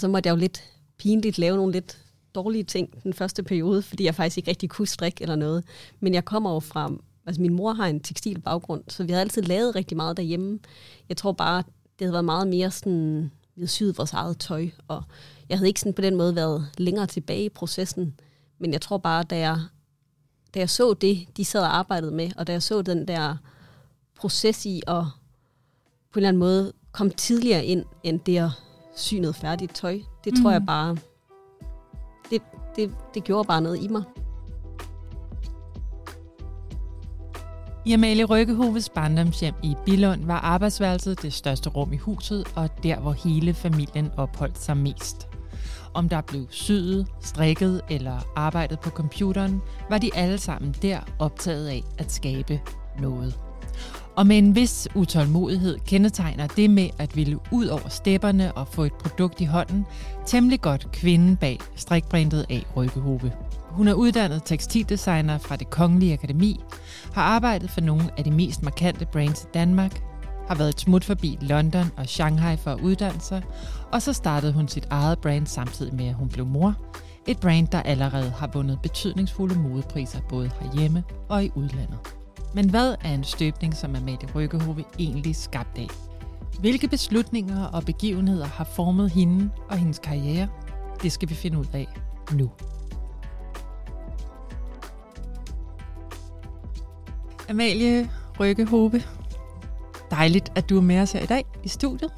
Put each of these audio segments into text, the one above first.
Så måtte jeg jo lidt pinligt lave nogle lidt dårlige ting den første periode, fordi jeg faktisk ikke rigtig kunne strikke eller noget. Men jeg kommer jo fra, altså min mor har en tekstil baggrund, så vi har altid lavet rigtig meget derhjemme. Jeg tror bare, det havde været meget mere sådan, vi havde syet vores eget tøj, og jeg havde ikke sådan på den måde været længere tilbage i processen. Men jeg tror bare, da jeg, da jeg så det, de sad og arbejdede med, og da jeg så den der proces i at på en eller anden måde komme tidligere ind, end det at sy noget færdigt tøj, det mm. tror jeg bare, det, det, det gjorde bare noget i mig. I Amalie Rykkehoves barndomshjem i Billund var arbejdsværelset det største rum i huset, og der, hvor hele familien opholdt sig mest. Om der blev syet, strikket eller arbejdet på computeren, var de alle sammen der optaget af at skabe noget. Og med en vis utålmodighed kendetegner det med at ville ud over stepperne og få et produkt i hånden, temmelig godt kvinden bag strikbrandet af Rykkehove. Hun er uddannet tekstildesigner fra det Kongelige Akademi, har arbejdet for nogle af de mest markante brands i Danmark, har været et smut forbi London og Shanghai for at uddanne sig, og så startede hun sit eget brand samtidig med, at hun blev mor. Et brand, der allerede har vundet betydningsfulde modepriser både herhjemme og i udlandet. Men hvad er en støbning, som Amalie Rykkehove egentlig skabt af? Hvilke beslutninger og begivenheder har formet hende og hendes karriere? Det skal vi finde ud af nu. Amalie Rykkehove, dejligt, at du er med os her i dag i studiet.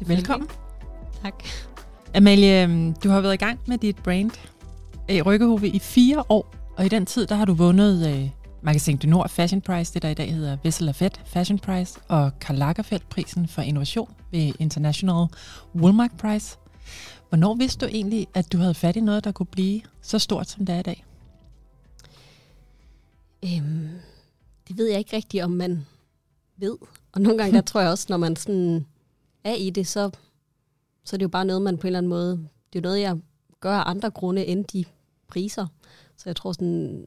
Velkommen. Tak. Amalie, øhm, du har været i gang med dit brand Rykkehove i fire år, og i den tid der har du vundet øh, Magasin du Nord Fashion Prize, det der i dag hedder Vessel Lafette Fashion Prize, og Karl Lagerfeldt-prisen for innovation ved International Woolmark Prize. Hvornår vidste du egentlig, at du havde fat i noget, der kunne blive så stort, som det er i dag? Øhm, det ved jeg ikke rigtigt, om man ved. Og nogle gange, der tror jeg også, når man sådan er i det, så, så er det jo bare noget, man på en eller anden måde... Det er jo noget, jeg gør af andre grunde end de priser. Så jeg tror sådan,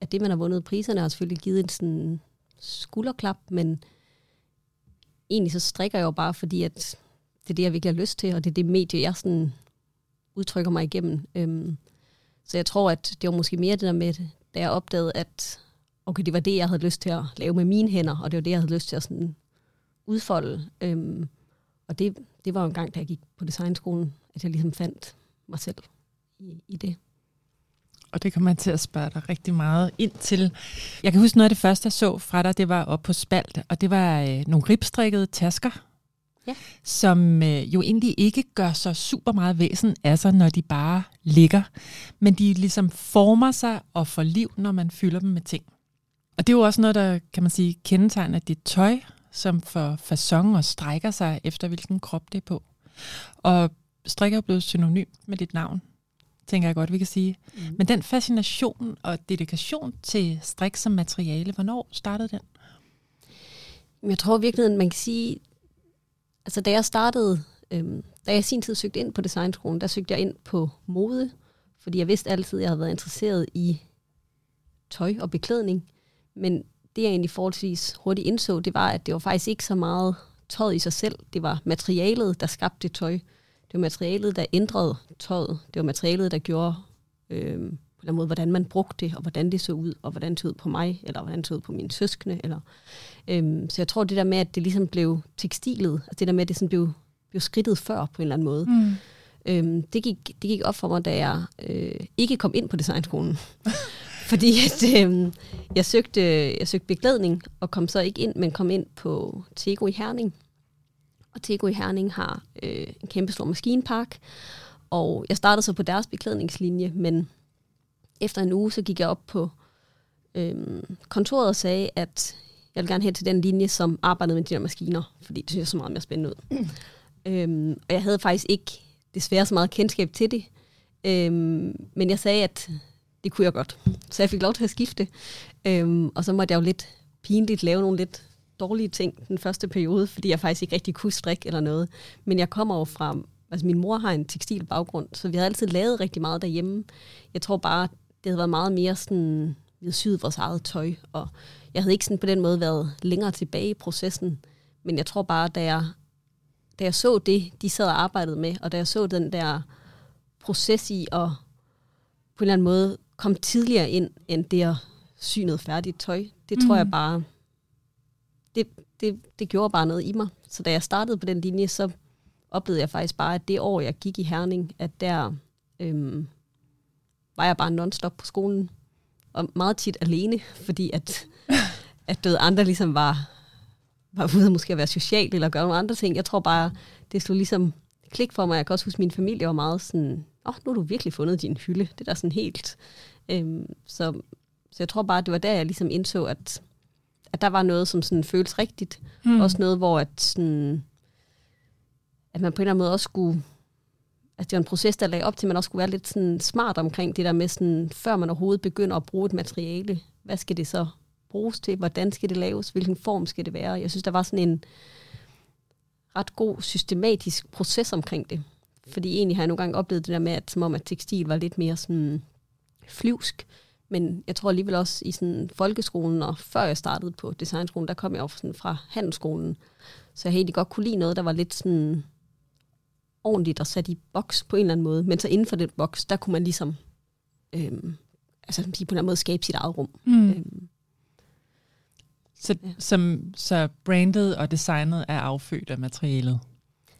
at det, man har vundet priserne, har selvfølgelig givet en sådan skulderklap, men egentlig så strikker jeg jo bare, fordi at det er det, jeg virkelig har lyst til, og det er det medie, jeg sådan udtrykker mig igennem. Øhm, så jeg tror, at det var måske mere det der med, da jeg opdagede, at okay, det var det, jeg havde lyst til at lave med mine hænder, og det var det, jeg havde lyst til at sådan udfolde. Øhm, og det, det var jo en gang, da jeg gik på designskolen, at jeg ligesom fandt mig selv i, i det og det kommer jeg til at spørge dig rigtig meget ind til. Jeg kan huske noget af det første, jeg så fra dig, det var op på Spalt, og det var øh, nogle ribstrikkede tasker, ja. som øh, jo egentlig ikke gør så super meget væsen af sig, når de bare ligger, men de ligesom former sig og får liv, når man fylder dem med ting. Og det er jo også noget, der kan man sige kendetegner dit tøj, som for fasong og strækker sig efter, hvilken krop det er på. Og strikker er blevet synonym med dit navn tænker jeg godt, vi kan sige. Mm. Men den fascination og dedikation til strik som materiale, hvornår startede den? Jeg tror virkelig, man kan sige, altså da jeg startede, øhm, da jeg i sin tid søgte ind på designskolen, der søgte jeg ind på mode, fordi jeg vidste altid, at jeg havde været interesseret i tøj og beklædning. Men det jeg egentlig forholdsvis hurtigt indså, det var, at det var faktisk ikke så meget tøjet i sig selv. Det var materialet, der skabte tøj. Det var materialet, der ændrede tøjet. Det var materialet, der gjorde øh, på den måde, hvordan man brugte det, og hvordan det så ud, og hvordan det så ud på mig, eller hvordan det så ud på mine søskende. Eller, øh, så jeg tror, det der med, at det ligesom blev tekstilet, altså det der med, at det sådan blev, blev skridtet før på en eller anden måde, mm. øh, det, gik, det gik op for mig, da jeg øh, ikke kom ind på designskolen. Fordi at, øh, jeg, søgte, jeg søgte beklædning, og kom så ikke ind, men kom ind på Tego i Herning. Og Tego i Herning har øh, en kæmpe stor maskinpark, og jeg startede så på deres beklædningslinje, men efter en uge, så gik jeg op på øh, kontoret og sagde, at jeg vil gerne hen til den linje, som arbejdede med de der maskiner, fordi det synes jeg så meget mere spændende ud. Mm. Øhm, og jeg havde faktisk ikke desværre så meget kendskab til det, øhm, men jeg sagde, at det kunne jeg godt. Så jeg fik lov til at skifte, øhm, og så måtte jeg jo lidt pinligt lave nogle lidt dårlige ting den første periode, fordi jeg faktisk ikke rigtig kunne strikke eller noget. Men jeg kommer jo fra, altså min mor har en tekstil baggrund, så vi havde altid lavet rigtig meget derhjemme. Jeg tror bare, det havde været meget mere sådan, vi havde syet vores eget tøj, og jeg havde ikke sådan på den måde været længere tilbage i processen. Men jeg tror bare, da jeg, da jeg så det, de sad og arbejdede med, og da jeg så den der proces i at på en eller anden måde komme tidligere ind, end det at sy noget færdigt tøj, det tror mm. jeg bare, det, det, det gjorde bare noget i mig. Så da jeg startede på den linje, så oplevede jeg faktisk bare, at det år, jeg gik i Herning, at der øhm, var jeg bare non-stop på skolen. Og meget tit alene, fordi at, at døde andre ligesom var, var ude måske at være social eller gøre nogle andre ting. Jeg tror bare, det slog ligesom klik for mig. Jeg kan også huske, at min familie var meget sådan, åh, oh, nu har du virkelig fundet din hylde. Det er da sådan helt. Øhm, så, så jeg tror bare, det var der, jeg ligesom indså, at, at der var noget, som sådan føles rigtigt. Mm. Også noget, hvor at, sådan, at man på en eller anden måde også skulle altså det var en proces, der lagde op til, at man også skulle være lidt sådan smart omkring det der med, sådan, før man overhovedet begynder at bruge et materiale, hvad skal det så bruges til, hvordan skal det laves, hvilken form skal det være. Jeg synes, der var sådan en ret god systematisk proces omkring det. Fordi egentlig har jeg nogle gange oplevet det der med, at som om at tekstil var lidt mere sådan flyvsk. Men jeg tror alligevel også i sådan folkeskolen, og før jeg startede på designskolen, der kom jeg også sådan fra handelsskolen. Så jeg egentlig godt kunne lide noget, der var lidt sådan ordentligt og sat i boks på en eller anden måde. Men så inden for den boks, der kunne man ligesom øhm, altså, på en eller anden måde skabe sit eget rum. Mm. Øhm, så, ja. som, så brandet og designet er affødt af materialet?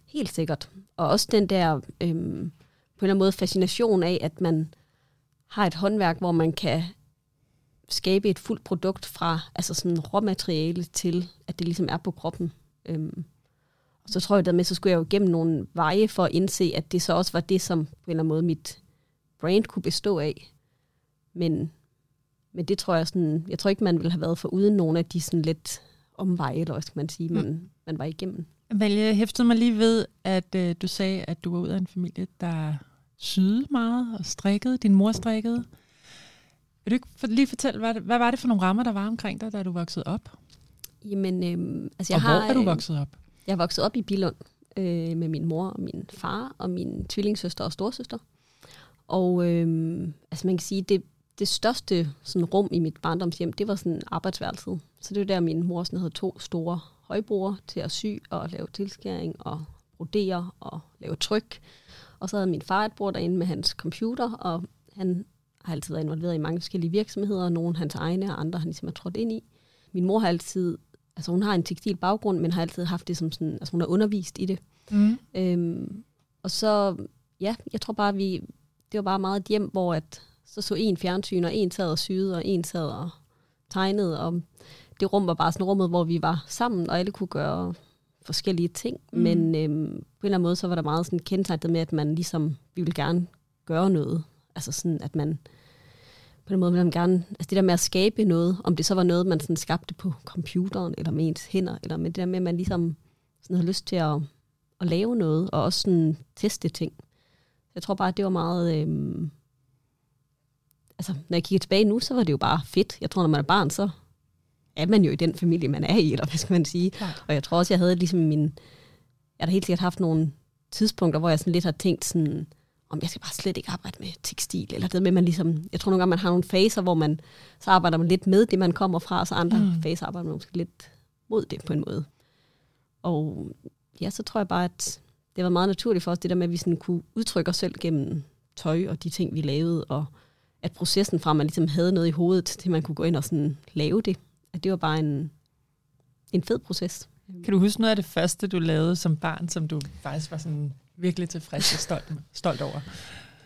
Helt sikkert. Og også den der øhm, på en eller anden måde fascination af, at man har et håndværk, hvor man kan skabe et fuldt produkt fra altså sådan råmateriale til, at det ligesom er på kroppen. Øhm, og så tror jeg med, så skulle jeg jo igennem nogle veje for at indse, at det så også var det, som på en eller anden måde mit brand kunne bestå af. Men, men det tror jeg sådan, jeg tror ikke, man ville have været for uden nogle af de sådan lidt omveje, eller skal man sige, man, mm. man var igennem. Vel, jeg hæftede mig lige ved, at øh, du sagde, at du var ud af en familie, der syede meget og strikkede. Din mor strikkede. Vil du ikke for, lige fortælle, hvad, hvad var det for nogle rammer, der var omkring dig, da du voksede op? Jamen, øh, altså jeg og har... hvor er du vokset op? Jeg er vokset op i Bilund øh, med min mor og min far og min tvillingsøster og storsøster. Og øh, altså man kan sige, det, det største sådan, rum i mit barndomshjem, det var sådan arbejdsværelset. Så det var der, min mor sådan, havde to store højbroer til at sy og lave tilskæring og brodere og lave tryk. Og så havde min far et bord derinde med hans computer, og han har altid været involveret i mange forskellige virksomheder, nogle hans egne, og andre han ligesom har trådt ind i. Min mor har altid altså hun har en tekstil baggrund, men har altid haft det som sådan, altså hun har undervist i det. Mm. Øhm, og så, ja, jeg tror bare, vi, det var bare meget et hjem, hvor at, så så en fjernsyn, og en sad og syede, og en sad og tegnede, og det rum var bare sådan rummet, hvor vi var sammen, og alle kunne gøre forskellige ting, mm. men øhm, på en eller anden måde, så var der meget sådan kendetegnet med, at man ligesom, vi ville gerne gøre noget. Altså sådan, at man, på den måde vil man gerne, altså det der med at skabe noget, om det så var noget, man sådan skabte på computeren, eller med ens hænder, eller med det der med, at man ligesom sådan havde lyst til at, at lave noget, og også sådan teste ting. Jeg tror bare, at det var meget, øhm, altså når jeg kigger tilbage nu, så var det jo bare fedt. Jeg tror, når man er barn, så er man jo i den familie, man er i, eller hvad skal man sige. Klart. Og jeg tror også, jeg havde ligesom min, jeg har helt sikkert haft nogle tidspunkter, hvor jeg sådan lidt har tænkt sådan, om jeg skal bare slet ikke arbejde med tekstil, eller det med, man ligesom, jeg tror nogle gange, man har nogle faser, hvor man, så arbejder man lidt med det, man kommer fra, og så andre mm. faser arbejder man måske lidt mod det på en måde. Og ja, så tror jeg bare, at det var meget naturligt for os, det der med, at vi sådan kunne udtrykke os selv gennem tøj og de ting, vi lavede, og at processen fra, at man ligesom havde noget i hovedet, til man kunne gå ind og sådan lave det, at det var bare en, en fed proces. Kan du huske noget af det første, du lavede som barn, som du faktisk var sådan virkelig tilfreds og stolt, stolt over?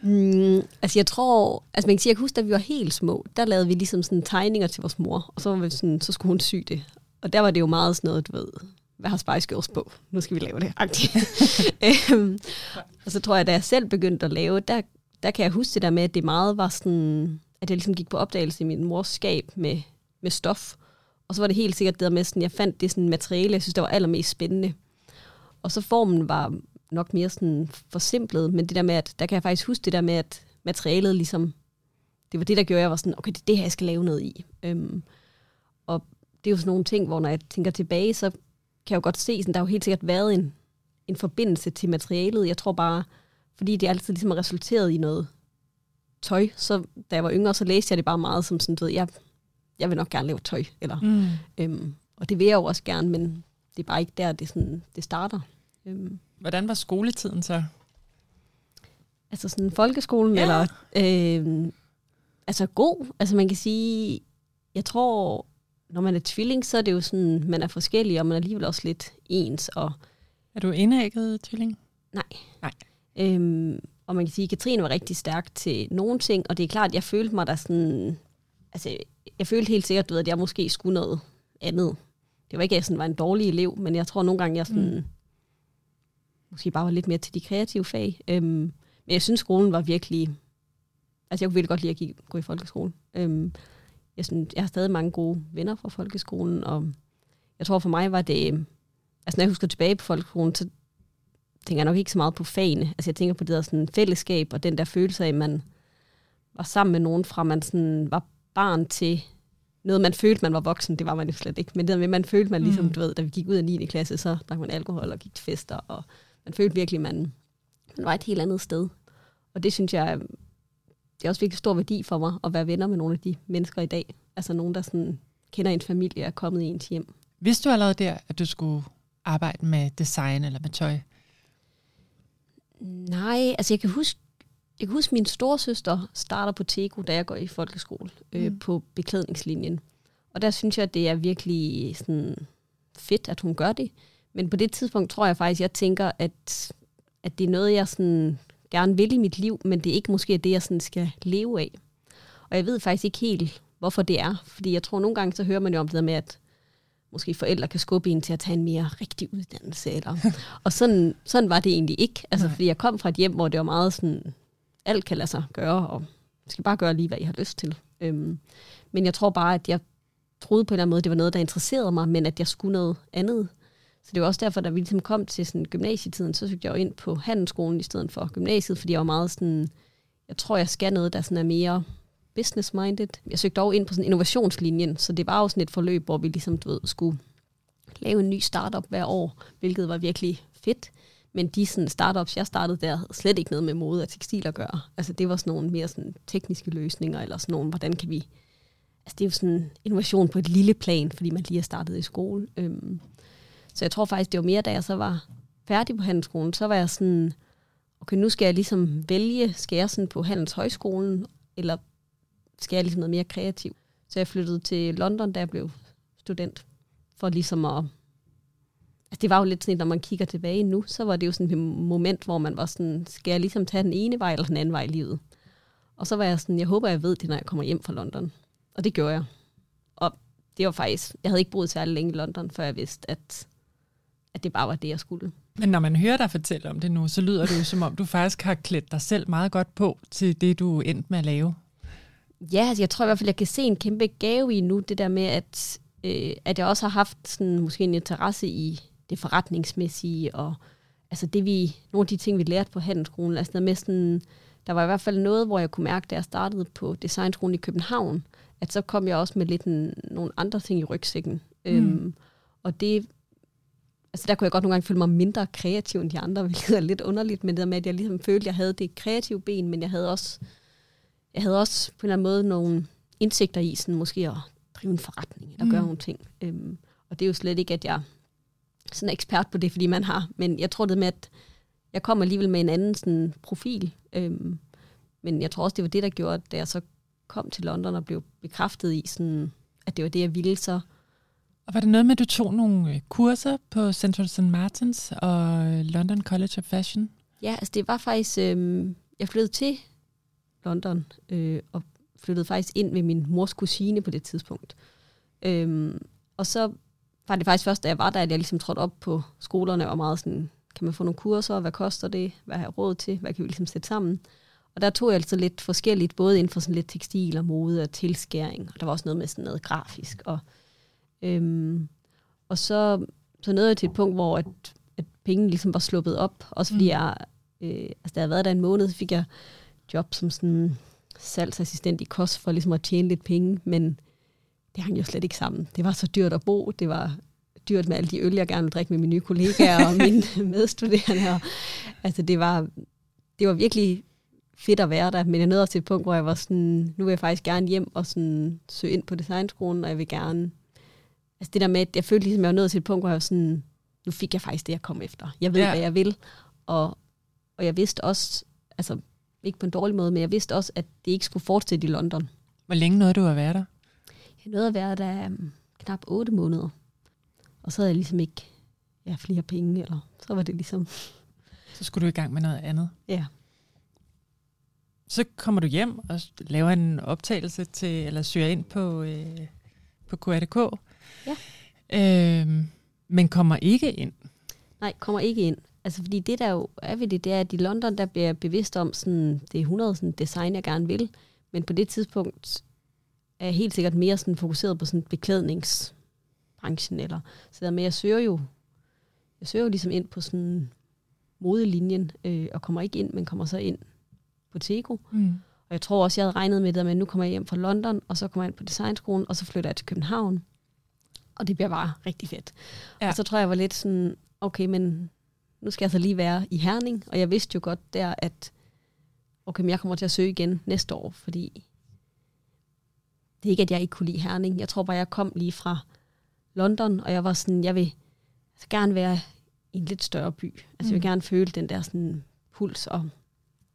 Mm, altså jeg tror, altså man kan sige, jeg kan huske, da vi var helt små, der lavede vi ligesom sådan tegninger til vores mor, og så, var vi sådan, så skulle hun sy det. Og der var det jo meget sådan noget, du ved, hvad har Spice Girls på? Nu skal vi lave det. øhm, og så tror jeg, da jeg selv begyndte at lave, der, der kan jeg huske det der med, at det meget var sådan, at jeg ligesom gik på opdagelse i min mors skab med, med stof. Og så var det helt sikkert det der med, sådan, jeg fandt det sådan materiale, jeg synes, der var allermest spændende. Og så formen var nok mere sådan forsimplet, men det der med, at der kan jeg faktisk huske det der med, at materialet ligesom, det var det, der gjorde, at jeg var sådan, okay, det er det her, jeg skal lave noget i. Øhm, og det er jo sådan nogle ting, hvor når jeg tænker tilbage, så kan jeg jo godt se, sådan, der har jo helt sikkert været en, en forbindelse til materialet. Jeg tror bare, fordi det altid ligesom har resulteret i noget tøj, så da jeg var yngre, så læste jeg det bare meget som sådan, du ved, jeg, jeg vil nok gerne lave tøj. Eller, mm. øhm, og det vil jeg jo også gerne, men det er bare ikke der, det, sådan, det starter. Øhm, Hvordan var skoletiden så? altså sådan folkeskolen, Ja. eller øh, altså god. Altså man kan sige, jeg tror, når man er tvilling, så er det jo sådan, man er forskellig, og man er alligevel også lidt ens. Og, Er du indægget, tvilling? øhm, og man kan sige, at Katrine var rigtig stærk til nogle ting, og det er klart, jeg følte mig der sådan, altså jeg følte helt sikkert, du ved, at jeg måske skulle noget andet. Det var ikke, at jeg sådan var en dårlig elev, men jeg tror nogle gange, jeg sådan, mm. måske bare var lidt mere til de kreative fag. Øhm, men jeg synes, skolen var virkelig... Altså, jeg kunne virkelig godt lide at gik- gå i folkeskolen. Øhm, jeg, synes, jeg har stadig mange gode venner fra folkeskolen, og jeg tror for mig var det... Altså, når jeg husker tilbage på folkeskolen, så tænker jeg nok ikke så meget på fagene. Altså, jeg tænker på det der sådan fællesskab, og den der følelse af, at man var sammen med nogen fra, man sådan var barn til noget, man følte, man var voksen. Det var man jo slet ikke. Men det med, man følte, man ligesom, Mm. du ved, da vi gik ud af 9. klasse, så drak man alkohol og gik til fester, og man følte virkelig, man, man var et helt andet sted. Og det synes jeg, det er også virkelig stor værdi for mig, at være venner med nogle af de mennesker i dag. Altså nogen, der sådan kender en familie og er kommet i ens hjem. Vidste du allerede der, at du skulle arbejde med design eller med tøj? Nej, altså jeg kan huske, jeg kan huske, min storesøster starter på Tego, da jeg går i folkeskole, øh, Mm. på beklædningslinjen. Og der synes jeg, at det er virkelig sådan fedt, at hun gør det. Men på det tidspunkt tror jeg faktisk, jeg tænker, at, at det er noget, jeg sådan gerne vil i mit liv, men det er ikke måske det, jeg sådan skal leve af. Og jeg ved faktisk ikke helt, hvorfor det er. Fordi jeg tror, nogle gange så hører man jo om det der med, at måske forældre kan skubbe en til at tage en mere rigtig uddannelse. Eller, og sådan, sådan var det egentlig ikke. Altså, Nej. fordi jeg kom fra et hjem, hvor det var meget sådan, alt kan lade sig gøre, og man skal bare gøre lige, hvad I har lyst til. Øhm, men jeg tror bare, at jeg troede på en eller anden måde, det var noget, der interesserede mig, men at jeg skulle noget andet. Så det var også derfor, da vi ligesom kom til sådan gymnasietiden, så søgte jeg jo ind på handelsskolen i stedet for gymnasiet, fordi jeg var meget sådan, jeg tror, jeg skal noget, der sådan er mere business-minded. Jeg søgte dog ind på sådan innovationslinjen, så det var jo sådan et forløb, hvor vi ligesom, du ved, skulle lave en ny startup hver år, hvilket var virkelig fedt. Men de sådan startups, jeg startede der, havde slet ikke noget med mode og tekstil at gøre. Altså det var sådan nogle mere sådan tekniske løsninger, eller sådan nogle, hvordan kan vi... Altså det er jo sådan innovation på et lille plan, fordi man lige har startet i skole. Øhm, så jeg tror faktisk, det var mere, da jeg så var færdig på handelsskolen, så var jeg sådan, okay, nu skal jeg ligesom vælge, skal jeg sådan på handelshøjskolen, eller skal jeg ligesom noget mere kreativ? Så jeg flyttede til London, da jeg blev student, for ligesom at Altså det var jo lidt sådan, når man kigger tilbage nu, så var det jo sådan et moment, hvor man var sådan, skal jeg ligesom tage den ene vej eller den anden vej i livet? Og så var jeg sådan, jeg håber, jeg ved det, når jeg kommer hjem fra London. Og det gjorde jeg. Og det var faktisk, jeg havde ikke boet særlig længe i London, før jeg vidste, at, at det bare var det, jeg skulle. Men når man hører dig fortælle om det nu, så lyder det jo som om, du faktisk har klædt dig selv meget godt på til det, du endte med at lave. Ja, altså jeg tror i hvert fald, jeg kan se en kæmpe gave i nu, det der med, at, øh, at jeg også har haft sådan, måske en interesse i det forretningsmæssige, og altså det vi, nogle af de ting, vi lærte på handelsskolen, altså noget med sådan, der var i hvert fald noget, hvor jeg kunne mærke, da jeg startede på designskolen i København, at så kom jeg også med lidt en, nogle andre ting i rygsækken. Mm. Øhm, og det, altså der kunne jeg godt nogle gange føle mig mindre kreativ end de andre, hvilket er lidt underligt, men det der med, at jeg ligesom følte, at jeg havde det kreative ben, men jeg havde også, jeg havde også på en eller anden måde nogle indsigter i, sådan måske at drive en forretning, eller mm. gøre nogle ting. Øhm, og det er jo slet ikke, at jeg sådan er ekspert på det, fordi man har, men jeg tror det med, at jeg kom alligevel med en anden sådan, profil. Øhm, men jeg tror også, det var det, der gjorde, at da jeg så kom til London og blev bekræftet i, sådan, at det var det, jeg ville, så Og var det noget med, at du tog nogle øh, kurser på Central St. Martins og London College of Fashion? Ja, altså det var faktisk, øh, jeg flyttede til London, øh, og flyttede faktisk ind med min mors kusine på det tidspunkt. Øh, og så var det faktisk først, da jeg var der, at jeg ligesom trådte op på skolerne og meget sådan, kan man få nogle kurser, hvad koster det, hvad har jeg råd til, hvad kan vi ligesom sætte sammen. Og der tog jeg altså lidt forskelligt, både inden for sådan lidt tekstil og mode og tilskæring, og der var også noget med sådan noget grafisk. Og, øhm, og så, så nåede jeg til et punkt, hvor at, at pengene ligesom var sluppet op, også fordi Mm. mm. jeg, øh, altså da jeg havde været der en måned, så fik jeg job som sådan salgsassistent i kost for ligesom at tjene lidt penge, men det hang jo slet ikke sammen. Det var så dyrt at bo, det var dyrt med alle de øl, jeg gerne ville drikke med mine nye kollegaer og mine medstuderende. Og, altså det var, det var virkelig fedt at være der, men jeg nåede også til et punkt, hvor jeg var sådan, nu vil jeg faktisk gerne hjem og sådan søge ind på designskolen, og jeg vil gerne, altså det der med, at jeg følte ligesom, jeg var nået til et punkt, hvor jeg var sådan, nu fik jeg faktisk det, jeg kom efter. Jeg ved, ja. hvad jeg vil, og, og jeg vidste også, altså ikke på en dårlig måde, men jeg vidste også, at det ikke skulle fortsætte i London. Hvor længe nåede du at være der? Jeg nåede at være der um, knap otte måneder, og så havde jeg ligesom ikke ja, flere penge, eller så var det ligesom, Så skulle du i gang med noget andet. ja, Så kommer du hjem og laver en optagelse til, eller søger ind på, øh, på QRDK. Ja. Øhm, men kommer ikke ind. nej, kommer ikke ind. Altså fordi det der jo er ved det, det er, at i London, der bliver jeg bevidst om, sådan, det er 100 sådan, design, jeg gerne vil, men på det tidspunkt er helt sikkert mere sådan, fokuseret på sådan beklædningsbranchen, eller så der med, jeg søger jo, jeg søger jo ligesom ind på sådan modelinjen, øh, og kommer ikke ind, men kommer så ind på Tego. Mm. Og jeg tror også, jeg havde regnet med det, men nu kommer jeg hjem fra London, og så kommer jeg ind på designskolen, og så flytter jeg til København. Og det bliver bare rigtig fedt. Ja. Og så tror jeg, jeg var lidt sådan, okay, men nu skal jeg så lige være i Herning. Og jeg vidste jo godt der, at okay, men jeg kommer til at søge igen næste år, fordi det er ikke, at jeg ikke kunne lide Herning. Jeg tror bare, jeg kom lige fra London, og jeg var sådan, jeg vil gerne være i en lidt større by. Altså mm. jeg vil Mm. gerne føle den der sådan puls og,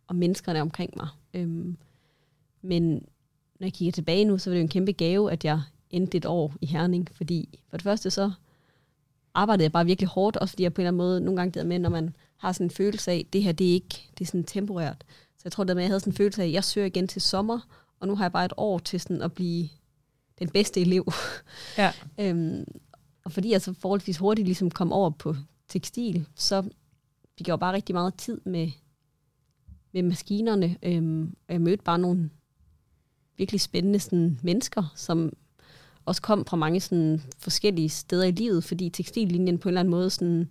og menneskerne omkring mig. Øhm, men når jeg kigger tilbage nu, så var det jo en kæmpe gave, at jeg endte et år i Herning, fordi for det første så arbejdede jeg bare virkelig hårdt, også fordi jeg på en eller anden måde nogle gange det der med, når man har sådan en følelse af, det her det er ikke, det er sådan temporært. Så jeg tror det med, at jeg havde sådan en følelse af, at jeg søger igen til sommer, og nu har jeg bare et år til sådan at blive den bedste elev. Ja. øhm, og fordi jeg så forholdsvis hurtigt ligesom kom over på tekstil, så fik jeg jo bare rigtig meget tid med, med maskinerne, øhm, og jeg mødte bare nogle virkelig spændende sådan, mennesker, som også kom fra mange sådan, forskellige steder i livet, fordi tekstillinjen på en eller anden måde sådan,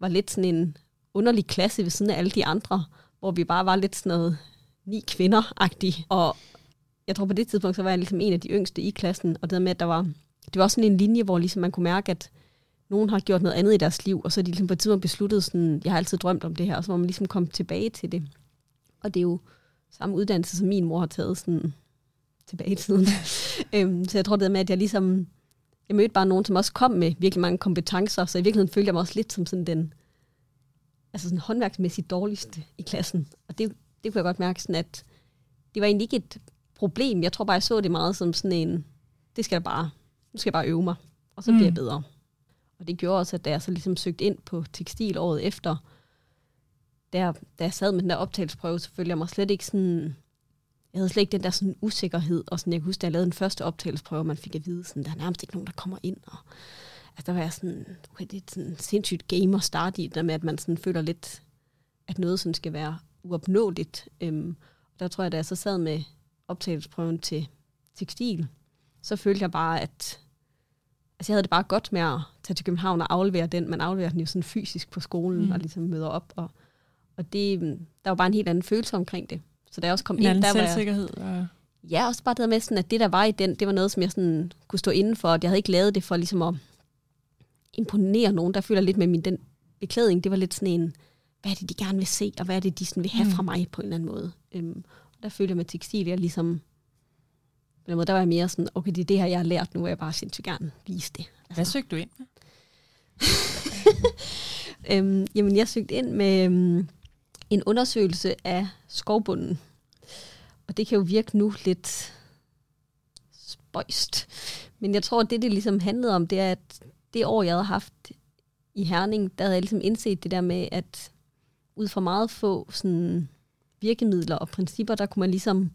var lidt sådan en underlig klasse ved siden af alle de andre, hvor vi bare var lidt sådan noget ni kvinder-agtige. Og jeg tror på det tidspunkt, så var jeg ligesom en af de yngste i klassen, og det der med, at der var, det var også sådan en linje, hvor ligesom man kunne mærke, at nogen har gjort noget andet i deres liv, og så er de ligesom på et tidspunkt besluttet sådan, jeg har altid drømt om det her, og så må man ligesom komme tilbage til det. Og det er jo samme uddannelse, som min mor har taget sådan tilbage i tiden. øhm, så jeg tror det der med, at jeg ligesom, jeg mødte bare nogen, som også kom med virkelig mange kompetencer, så i virkeligheden følte jeg mig også lidt som sådan den, altså sådan håndværksmæssigt dårligste i klassen. Og det, det kunne jeg godt mærke sådan, at det var egentlig ikke et problem. Jeg tror bare, jeg så det meget som sådan en, det skal jeg bare, nu skal jeg bare øve mig, og så bliver Mm. jeg bedre. Og det gjorde også, at da jeg så ligesom søgte ind på tekstil året efter, der, da jeg sad med den der optagelsesprøve, så følte jeg mig slet ikke sådan, jeg havde slet ikke den der sådan usikkerhed, og sådan, jeg kan huske, da jeg lavede den første optagelsesprøve, man fik at vide, sådan, der er nærmest ikke nogen, der kommer ind, og altså, der var jeg sådan, okay, det er sådan sindssygt game at starte i, der med, at man sådan føler lidt, at noget sådan skal være uopnåeligt. Øhm, der tror jeg, da jeg så sad med optagelsesprøven til tekstil, så følte jeg bare, at altså jeg havde det bare godt med at tage til København og aflevere den. Man afleverer den jo sådan fysisk på skolen Mm. mm. og ligesom møder op. Og, og det, øhm, der var bare en helt anden følelse omkring det. Så da jeg også kom En ind, der var jeg, selvsikkerhed. Og... Ja, også bare det med, sådan, at det, der var i den, det var noget, som jeg sådan kunne stå inden for. Jeg havde ikke lavet det for ligesom at imponere nogen, der føler lidt med min den beklædning. Det var lidt sådan en, hvad er det, de gerne vil se, og hvad er det, de sådan vil have Mm. fra mig på en eller anden måde. Øhm, der følte jeg med tekstil, jeg ligesom, på den måde, der var jeg mere sådan, okay, det er det her, jeg har lært, nu vil jeg bare sindssygt gerne vise det. Hvad søgte du ind med? Øhm, jamen, jeg søgte ind med øhm, en undersøgelse af skovbunden. Og det kan jo virke nu lidt spøjst. Men jeg tror, at det, det ligesom handlede om, det er, at det år, jeg havde haft i Herning, der havde jeg ligesom indset det der med, at ud fra meget få sådan, virkemidler og principper, der kunne man ligesom...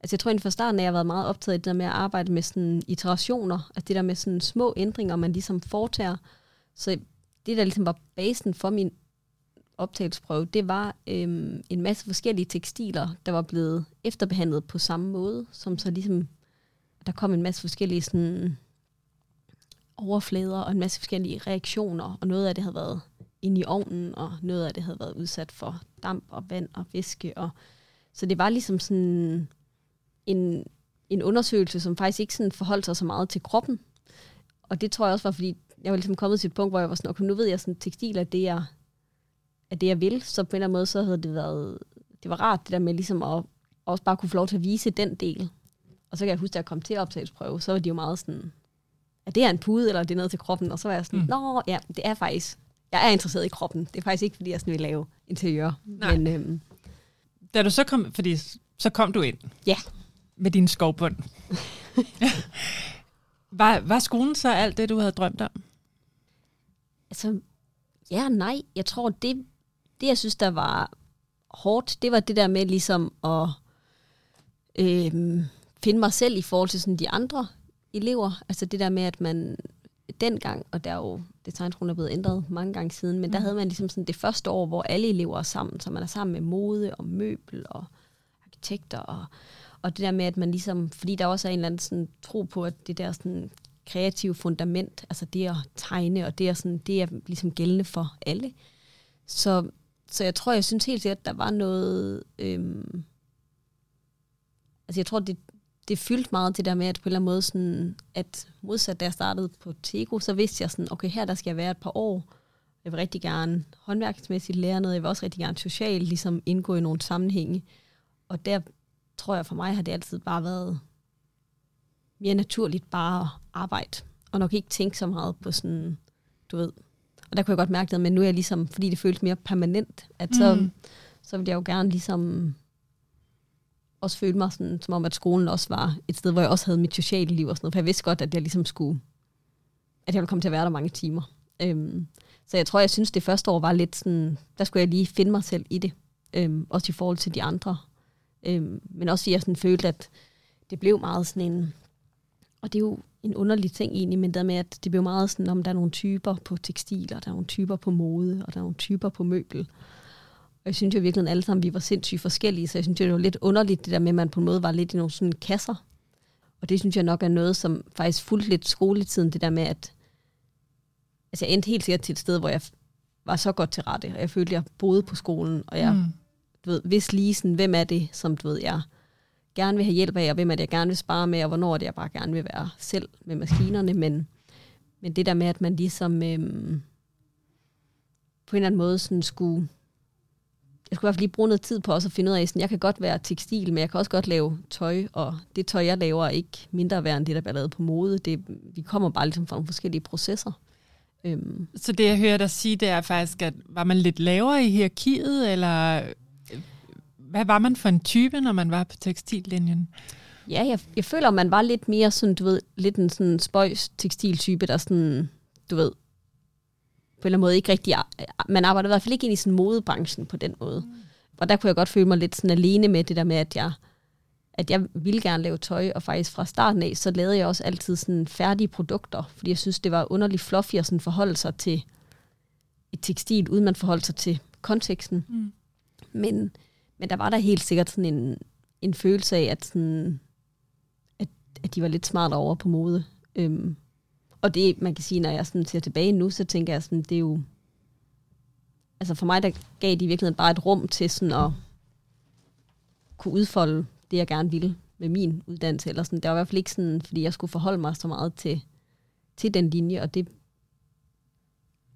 Altså jeg tror egentlig fra starten, at jeg har været meget optaget af det der med at arbejde med sådan iterationer, altså det der med sådan små ændringer, man ligesom foretager. Så det, der ligesom var basen for min optagelsesprøve, det var øhm, en masse forskellige tekstiler, der var blevet efterbehandlet på samme måde, som så ligesom, der kom en masse forskellige sådan, overflader og en masse forskellige reaktioner, og noget af det havde været inde i ovnen, og noget af det havde været udsat for damp og vand og væske. Og, så det var ligesom sådan en, en undersøgelse, som faktisk ikke sådan forholdt sig så meget til kroppen. Og det tror jeg også var, fordi jeg var ligesom kommet til et punkt, hvor jeg var sådan, okay, nu ved jeg sådan, tekstil er det, jeg, er det, jeg vil. Så på en eller anden måde, så havde det været, det var rart det der med ligesom at også bare kunne få lov til at vise den del. Og så kan jeg huske, da jeg kom til optagelsesprøve, så var de jo meget sådan, er det er en pude, eller er det noget til kroppen? Og så var jeg sådan, mm. nå ja, det er faktisk, jeg er interesseret i kroppen. Det er faktisk ikke, fordi jeg sådan vil lave interiør. Nej. Men øhm, Da du så kom, fordi så kom du ind ja, med din skovbund. var, var skolen så alt det, du havde drømt om? altså, ja nej. Jeg tror, det, det jeg synes, der var hårdt, det var det der med ligesom at øhm, finde mig selv i forhold til sådan de andre elever. Altså det der med, at man dengang, og der er jo designskolen er blevet ændret mange gange siden, men mm. der havde man ligesom sådan det første år, hvor alle elever er sammen, så man er sammen med mode og møbel og arkitekter og, og det der med, at man ligesom, fordi der også er en eller anden sådan tro på, at det der sådan kreative fundament, altså det at tegne, og det er, sådan, det er ligesom gældende for alle. Så, så jeg tror, jeg synes helt sikkert, at der var noget, øhm, altså jeg tror, det, det fyldte meget det der med, at på en eller anden måde, sådan, at modsat da jeg startede på Tego, så vidste jeg sådan, okay, her der skal jeg være et par år. Jeg vil rigtig gerne håndværksmæssigt lære noget. Jeg vil også rigtig gerne socialt ligesom indgå i nogle sammenhænge. Og der tror jeg for mig har det altid bare været mere naturligt bare at arbejde. Og nok ikke tænke så meget på sådan, du ved. Og der kunne jeg godt mærke det, men nu er jeg ligesom, fordi det føles mere permanent, at så, Mm. så vil jeg jo gerne ligesom også følte mig sådan, som om, at skolen også var et sted, hvor jeg også havde mit sociale liv og sådan noget. For jeg vidste godt, at jeg ligesom skulle, at jeg ville komme til at være der mange timer. Øhm, så jeg tror, jeg synes, det første år var lidt sådan, der skulle jeg lige finde mig selv i det. Øhm, også i forhold til de andre. Øhm, men også fordi jeg sådan følte, at det blev meget sådan en, og det er jo en underlig ting egentlig, men der med, at det blev meget sådan, om der er nogle typer på tekstiler, der er nogle typer på mode, og der er nogle typer på møbel. Og jeg synes jo virkelig, at alle sammen vi var sindssygt forskellige, så jeg synes jo, det var lidt underligt, det der med, at man på en måde var lidt i nogle sådan kasser. Og det synes jeg nok er noget, som faktisk fulgte lidt skoletiden, det der med, at altså jeg endte helt sikkert til et sted, hvor jeg var så godt til rette, og jeg følte, at jeg boede på skolen, og jeg Mm. du ved, hvis lige sådan, hvem er det, som du ved, jeg gerne vil have hjælp af, og hvem er det, jeg gerne vil spare med, og hvornår er det, jeg bare gerne vil være selv med maskinerne, men, men det der med, at man ligesom øhm, på en eller anden måde sådan skulle, jeg skulle i hvert fald lige bruge noget tid på også at finde ud af, sådan, jeg kan godt være tekstil, men jeg kan også godt lave tøj, og det tøj, jeg laver, er ikke mindre værd end det, der bliver lavet på mode. Det, vi kommer bare ligesom fra nogle forskellige processer. Øhm, Så det, jeg hører dig sige, det er faktisk, at var man lidt lavere i hierarkiet, eller øh, hvad var man for en type, når man var på tekstillinjen? Ja, jeg, jeg føler, man var lidt mere sådan, du ved, lidt en sådan spøjs tekstiltype, der sådan, du ved, en eller anden måde ikke rigtig, man arbejder i hvert fald ikke ind i sådan modebranchen på den måde. Mm. Og der kunne jeg godt føle mig lidt sådan alene med det der med, at jeg, at jeg ville gerne lave tøj, og faktisk fra starten af, så lavede jeg også altid sådan færdige produkter, fordi jeg synes, det var underligt fluffy at sådan forholde sig til et tekstil, uden man forholdt sig til konteksten. Mm. Men, men der var der helt sikkert sådan en, en følelse af, at, sådan, at, at de var lidt smarte over på mode. Øhm, og det, man kan sige, når jeg sådan ser tilbage nu, så tænker jeg sådan, det er jo... Altså for mig, der gav de i virkeligheden bare et rum til sådan at kunne udfolde det, jeg gerne ville med min uddannelse. Eller sådan. Det var i hvert fald ikke sådan, fordi jeg skulle forholde mig så meget til, til den linje, og det er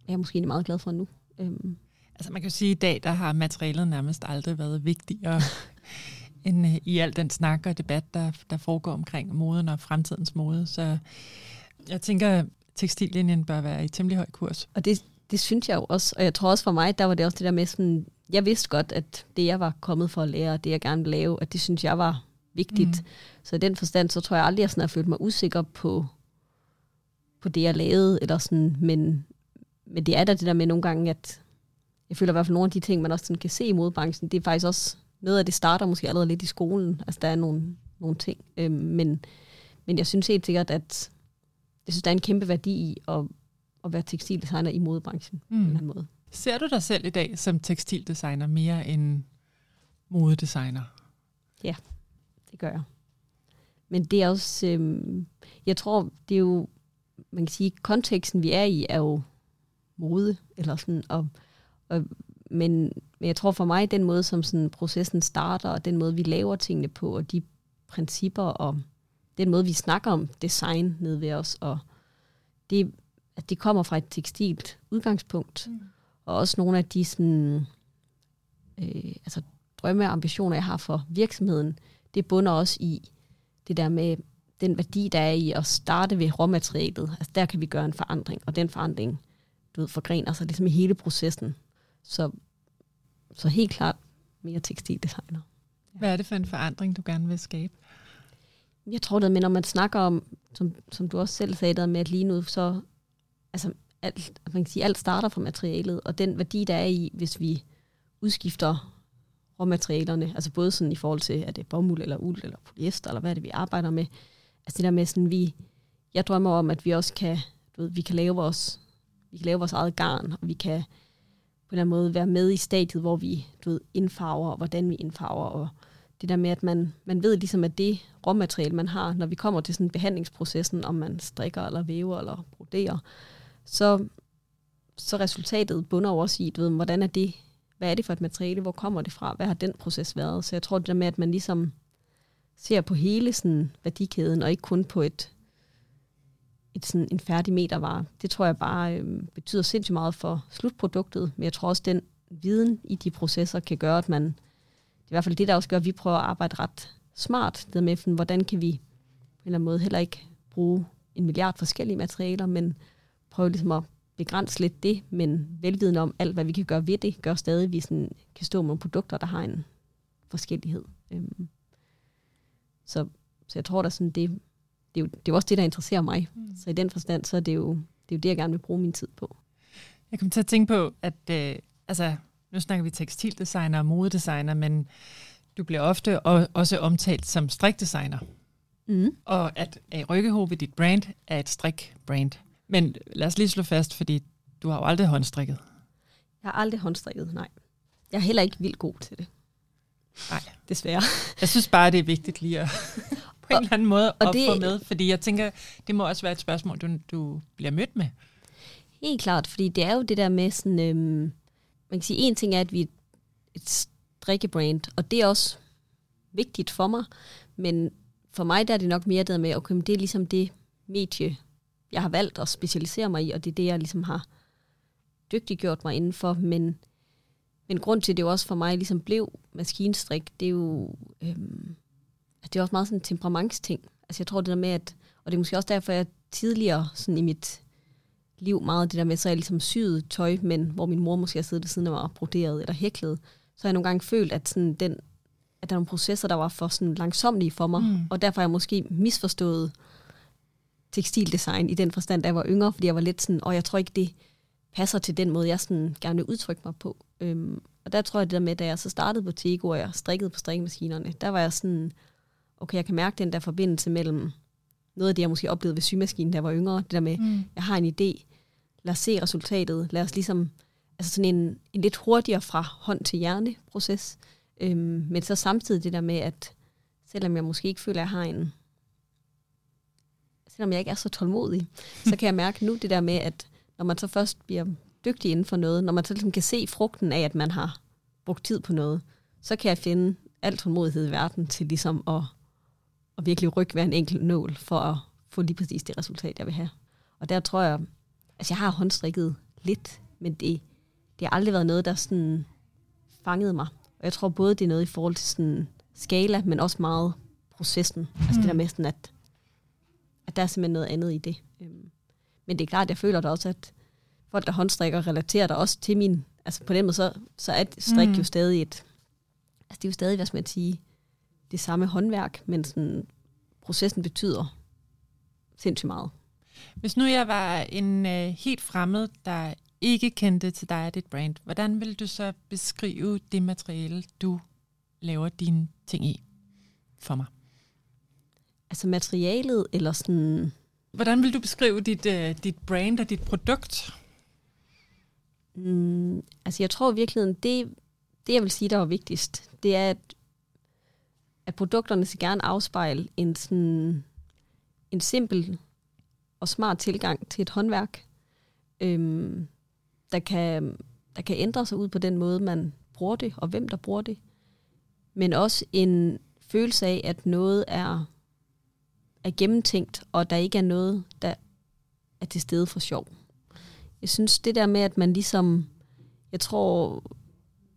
jeg måske meget glad for nu. Øhm, Altså man kan jo sige, at i dag, der har materialet nærmest aldrig været vigtigere end øh, i al den snak og debat, der, der foregår omkring moden og fremtidens mode. Så jeg tænker, at tekstillinjen bør være i temmelig høj kurs. Og det, det synes jeg jo også, og jeg tror også for mig, der var det også det der med sådan, jeg vidste godt, at det jeg var kommet for at lære, og det jeg gerne ville lave, at det synes jeg var vigtigt. Mm. Så i den forstand, så tror jeg aldrig, jeg sådan har følt mig usikker på, på det, jeg lavede, eller sådan, men, men det er da det der med nogle gange, at jeg føler i hvert fald nogle af de ting, man også sådan kan se i modebranchen, det er faktisk også noget af det starter måske allerede lidt i skolen. Altså der er nogle, nogle ting, øhm, men, men jeg synes helt sikkert, at jeg synes, der er en kæmpe værdi i at, at være tekstildesigner i modebranchen mm. på en eller anden måde. Ser du dig selv i dag som tekstildesigner mere end modedesigner? Det gør jeg. Men det er også, øhm, jeg tror, det er jo, man kan sige, konteksten vi er i, er jo mode, eller sådan, og, og, men, men jeg tror for mig, den måde, som sådan processen starter, og den måde, vi laver tingene på, og de principper, og den måde, vi snakker om design nede ved os, og det, at det kommer fra et tekstilt udgangspunkt, mm. og også nogle af de sådan, øh, altså, drømme og ambitioner, jeg har for virksomheden, det bunder også i det der med den værdi, der er i at starte ved råmaterialet, altså der kan vi gøre en forandring, og den forandring, du ved, forgrener sig ligesom i hele processen. Så, så helt klart mere tekstildesigner. Hvad er det for en forandring, du gerne vil skabe? Jeg tror det, men når man snakker om, som, som du også selv sagde der med, at lige nu så, altså alt, man kan sige, alt starter fra materialet, og den værdi, der er i, hvis vi udskifter råmaterialerne, altså både sådan i forhold til, er det bomuld eller uld eller polyester, eller hvad er det, vi arbejder med. Altså det der med sådan, vi, jeg drømmer om, at vi også kan, du ved, vi kan lave vores, vi kan lave vores eget garn, og vi kan på en eller anden måde være med i stadiet, hvor vi du ved, indfarver, og hvordan vi indfarver, og det der med, at man, man ved ligesom, at det råmateriale, man har, når vi kommer til sådan behandlingsprocessen, om man strikker eller væver eller broderer, så, så resultatet bunder også i, du ved, hvordan er det, hvad er det for et materiale, hvor kommer det fra, hvad har den proces været. Så jeg tror det der med, at man ligesom ser på hele sådan værdikæden, og ikke kun på et, et sådan en færdig metervare. Det tror jeg bare øh, betyder sindssygt meget for slutproduktet, men jeg tror også, den viden i de processer kan gøre, at man, i hvert fald det, der også gør, at vi prøver at arbejde ret smart, det med, hvordan kan vi på en eller anden måde heller ikke bruge en milliard forskellige materialer, men prøve ligesom at begrænse lidt det, men velviden om alt, hvad vi kan gøre ved det, gør stadig, at vi sådan kan stå med produkter, der har en forskellighed. Øhm, så, så jeg tror, der sådan, det, det, er jo, det er også det, der interesserer mig. Mm. Så i den forstand, så er det, jo, det er jo det, jeg gerne vil bruge min tid på. Jeg kom til at tænke på, at øh, altså, nu snakker vi tekstildesigner og modedesigner, men du bliver ofte også omtalt som strikdesigner. Mm. Og at A. Rykkehove, dit brand, er et strik-brand. Men lad os lige slå fast, fordi du har jo aldrig håndstrikket. Jeg har aldrig håndstrikket, nej. Jeg er heller ikke vildt god til det. Nej. Desværre. Jeg synes bare, det er vigtigt lige at på en eller anden måde og at det, få med, fordi jeg tænker, det må også være et spørgsmål, du, du bliver mødt med. Helt klart, fordi det er jo det der med sådan, øhm, man kan sige, en ting er, at vi er et strikkebrand, og det er også vigtigt for mig, men for mig der er det nok mere det med, okay, det er ligesom det medie, jeg har valgt at specialisere mig i, og det er det, jeg ligesom har dygtiggjort mig indenfor, men, men grund til, at det jo også for mig ligesom blev maskinstrik, det er jo, øhm, det er også meget sådan en temperamentsting. Altså jeg tror det der med, at, og det er måske også derfor, jeg tidligere sådan i mit liv meget det der med, så jeg ligesom syet tøj, men hvor min mor måske har siddet ved siden af mig og broderet eller hæklet, så har jeg nogle gange følt, at, sådan den, at der er nogle processer, der var for sådan langsomlige for mig, mm. og derfor har jeg måske misforstået tekstildesign i den forstand, da jeg var yngre, fordi jeg var lidt sådan, og jeg tror ikke, det passer til den måde, jeg sådan gerne vil udtrykke mig på. Øhm, og der tror jeg det der med, da jeg så startede på Tego, og jeg strikkede på strikkemaskinerne, der var jeg sådan, okay, jeg kan mærke den der forbindelse mellem noget af det, jeg måske oplevede ved symaskinen, da jeg var yngre, det der med, mm. jeg har en idé, lad os se resultatet, lad os ligesom, altså sådan en, en lidt hurtigere fra hånd til hjerne proces, øhm, men så samtidig det der med, at selvom jeg måske ikke føler, at jeg har en, selvom jeg ikke er så tålmodig, så kan jeg mærke nu det der med, at når man så først bliver dygtig inden for noget, når man så ligesom kan se frugten af, at man har brugt tid på noget, så kan jeg finde al tålmodighed i verden til ligesom at, at virkelig rykke hver en enkelt nål for at få lige præcis det resultat, jeg vil have. Og der tror jeg, altså jeg har håndstrikket lidt, men det, det har aldrig været noget, der sådan fangede mig. Og jeg tror både, det er noget i forhold til sådan skala, men også meget processen. Mm. Altså det der med sådan, at at der er simpelthen noget andet i det. Øhm, men det er klart, jeg føler da også, at folk, der håndstrikker, relaterer der også til min... Altså på den måde, så, så er strik mm. jo stadig et... Altså det er jo stadig, hvad skal man sige, det samme håndværk, men sådan, processen betyder sindssygt meget. Hvis nu jeg var en øh, helt fremmed, der ikke kendte til dig og dit brand, hvordan vil du så beskrive det materiale, du laver dine ting i for mig? Altså materialet, eller sådan... Hvordan vil du beskrive dit, uh, dit brand og dit produkt? Mm, altså jeg tror virkelig, det, det jeg vil sige, der var vigtigst, det er, at, at produkterne skal gerne afspejle en, sådan, en simpel og smart tilgang til et håndværk, øhm, der, kan, der kan ændre sig ud på den måde, man bruger det, og hvem der bruger det. Men også en følelse af, at noget er er gennemtænkt, og der ikke er noget, der er til stede for sjov. Jeg synes, det der med, at man ligesom, jeg tror,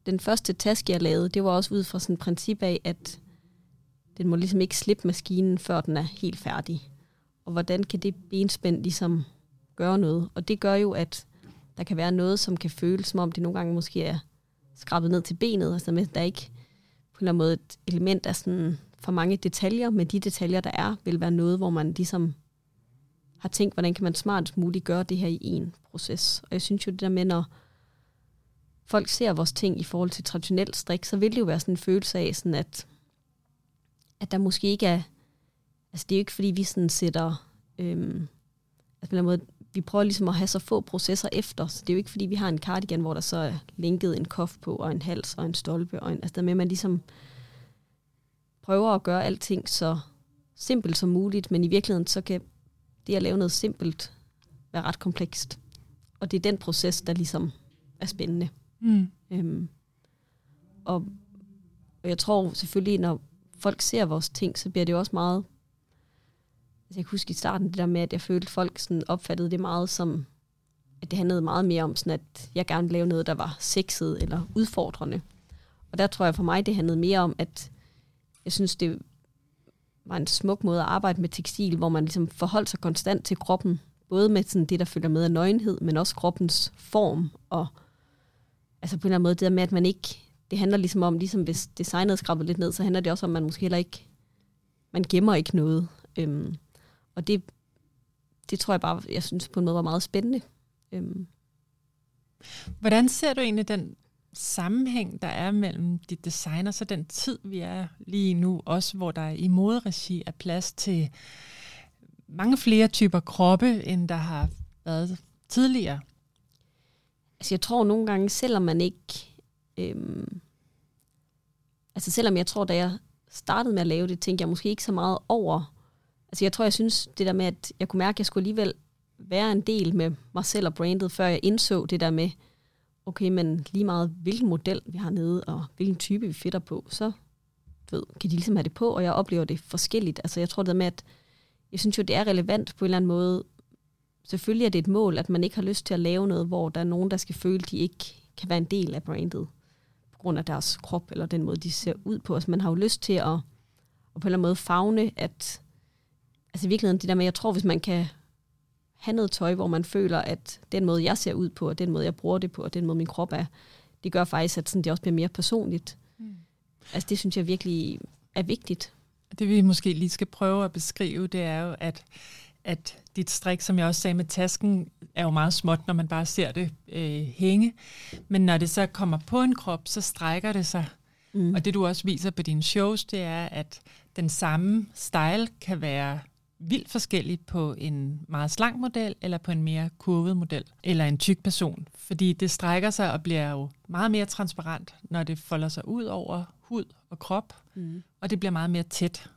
den første taske, jeg lavede, det var også ud fra sådan et princip af, at den må ligesom ikke slippe maskinen, før den er helt færdig. Og hvordan kan det benspænd ligesom gøre noget? Og det gør jo, at der kan være noget, som kan føles, som om det nogle gange måske er skrabet ned til benet, altså med, der er ikke på en eller anden måde et element af sådan for mange detaljer, men de detaljer, der er, vil være noget, hvor man ligesom har tænkt, hvordan kan man smartest muligt gøre det her i en proces. Og jeg synes jo det der med, når folk ser vores ting i forhold til traditionel strik, så vil det jo være sådan en følelse af, sådan at, at der måske ikke er, altså det er jo ikke fordi, vi sådan sætter, øhm, altså på en måde, vi prøver ligesom at have så få processer efter, så det er jo ikke fordi, vi har en cardigan, hvor der så er linket en kof på, og en hals, og en stolpe, og en, altså der med, at man ligesom prøver at gøre alting så simpelt som muligt, men i virkeligheden så kan det at lave noget simpelt være ret komplekst. Og det er den proces, der ligesom er spændende. Mm. Øhm, og, og jeg tror selvfølgelig, når folk ser vores ting, så bliver det jo også meget... Altså jeg kan huske i starten det der med, at jeg følte, at folk sådan opfattede det meget som, at det handlede meget mere om sådan, at jeg gerne ville lave noget, der var sexet eller udfordrende. Og der tror jeg for mig, det handlede mere om, at jeg synes, det var en smuk måde at arbejde med tekstil, hvor man ligesom forholdt sig konstant til kroppen, både med sådan det, der følger med af nøgenhed, men også kroppens form, og altså på en eller anden måde det der med, at man ikke, det handler ligesom om, ligesom hvis designet er skrabet lidt ned, så handler det også om, at man måske heller ikke, man gemmer ikke noget. Øhm, og det, det tror jeg bare, jeg synes på en måde var meget spændende. Øhm. Hvordan ser du egentlig den sammenhæng, der er mellem dit design og så den tid, vi er lige nu, også hvor der i moderegi er plads til mange flere typer kroppe, end der har været tidligere? Altså jeg tror nogle gange, selvom man ikke... Øhm, altså selvom jeg tror, da jeg startede med at lave det, tænkte jeg måske ikke så meget over... Altså jeg tror, jeg synes det der med, at jeg kunne mærke, at jeg skulle alligevel være en del med mig selv og brandet, før jeg indså det der med, okay, men lige meget hvilken model vi har nede, og hvilken type vi fitter på, så du ved, kan de ligesom have det på, og jeg oplever det forskelligt. Altså jeg tror det med, at jeg synes jo, det er relevant på en eller anden måde. Selvfølgelig er det et mål, at man ikke har lyst til at lave noget, hvor der er nogen, der skal føle, at de ikke kan være en del af brandet grund af deres krop, eller den måde, de ser ud på. Altså man har jo lyst til at, at på en eller anden måde fagne, at altså i virkeligheden det der med, jeg tror, hvis man kan have noget tøj, hvor man føler, at den måde, jeg ser ud på, og den måde, jeg bruger det på, og den måde, min krop er, det gør faktisk, at sådan, det også bliver mere personligt. Mm. Altså det synes jeg virkelig er vigtigt. Det vi måske lige skal prøve at beskrive, det er jo, at, at dit strik, som jeg også sagde med tasken, er jo meget småt, når man bare ser det øh, hænge. Men når det så kommer på en krop, så strækker det sig. Mm. Og det du også viser på dine shows, det er, at den samme style kan være vildt forskellig på en meget slank model, eller på en mere kurvet model, eller en tyk person. Fordi det strækker sig og bliver jo meget mere transparent, når det folder sig ud over hud og krop, mm. og det bliver meget mere tæt.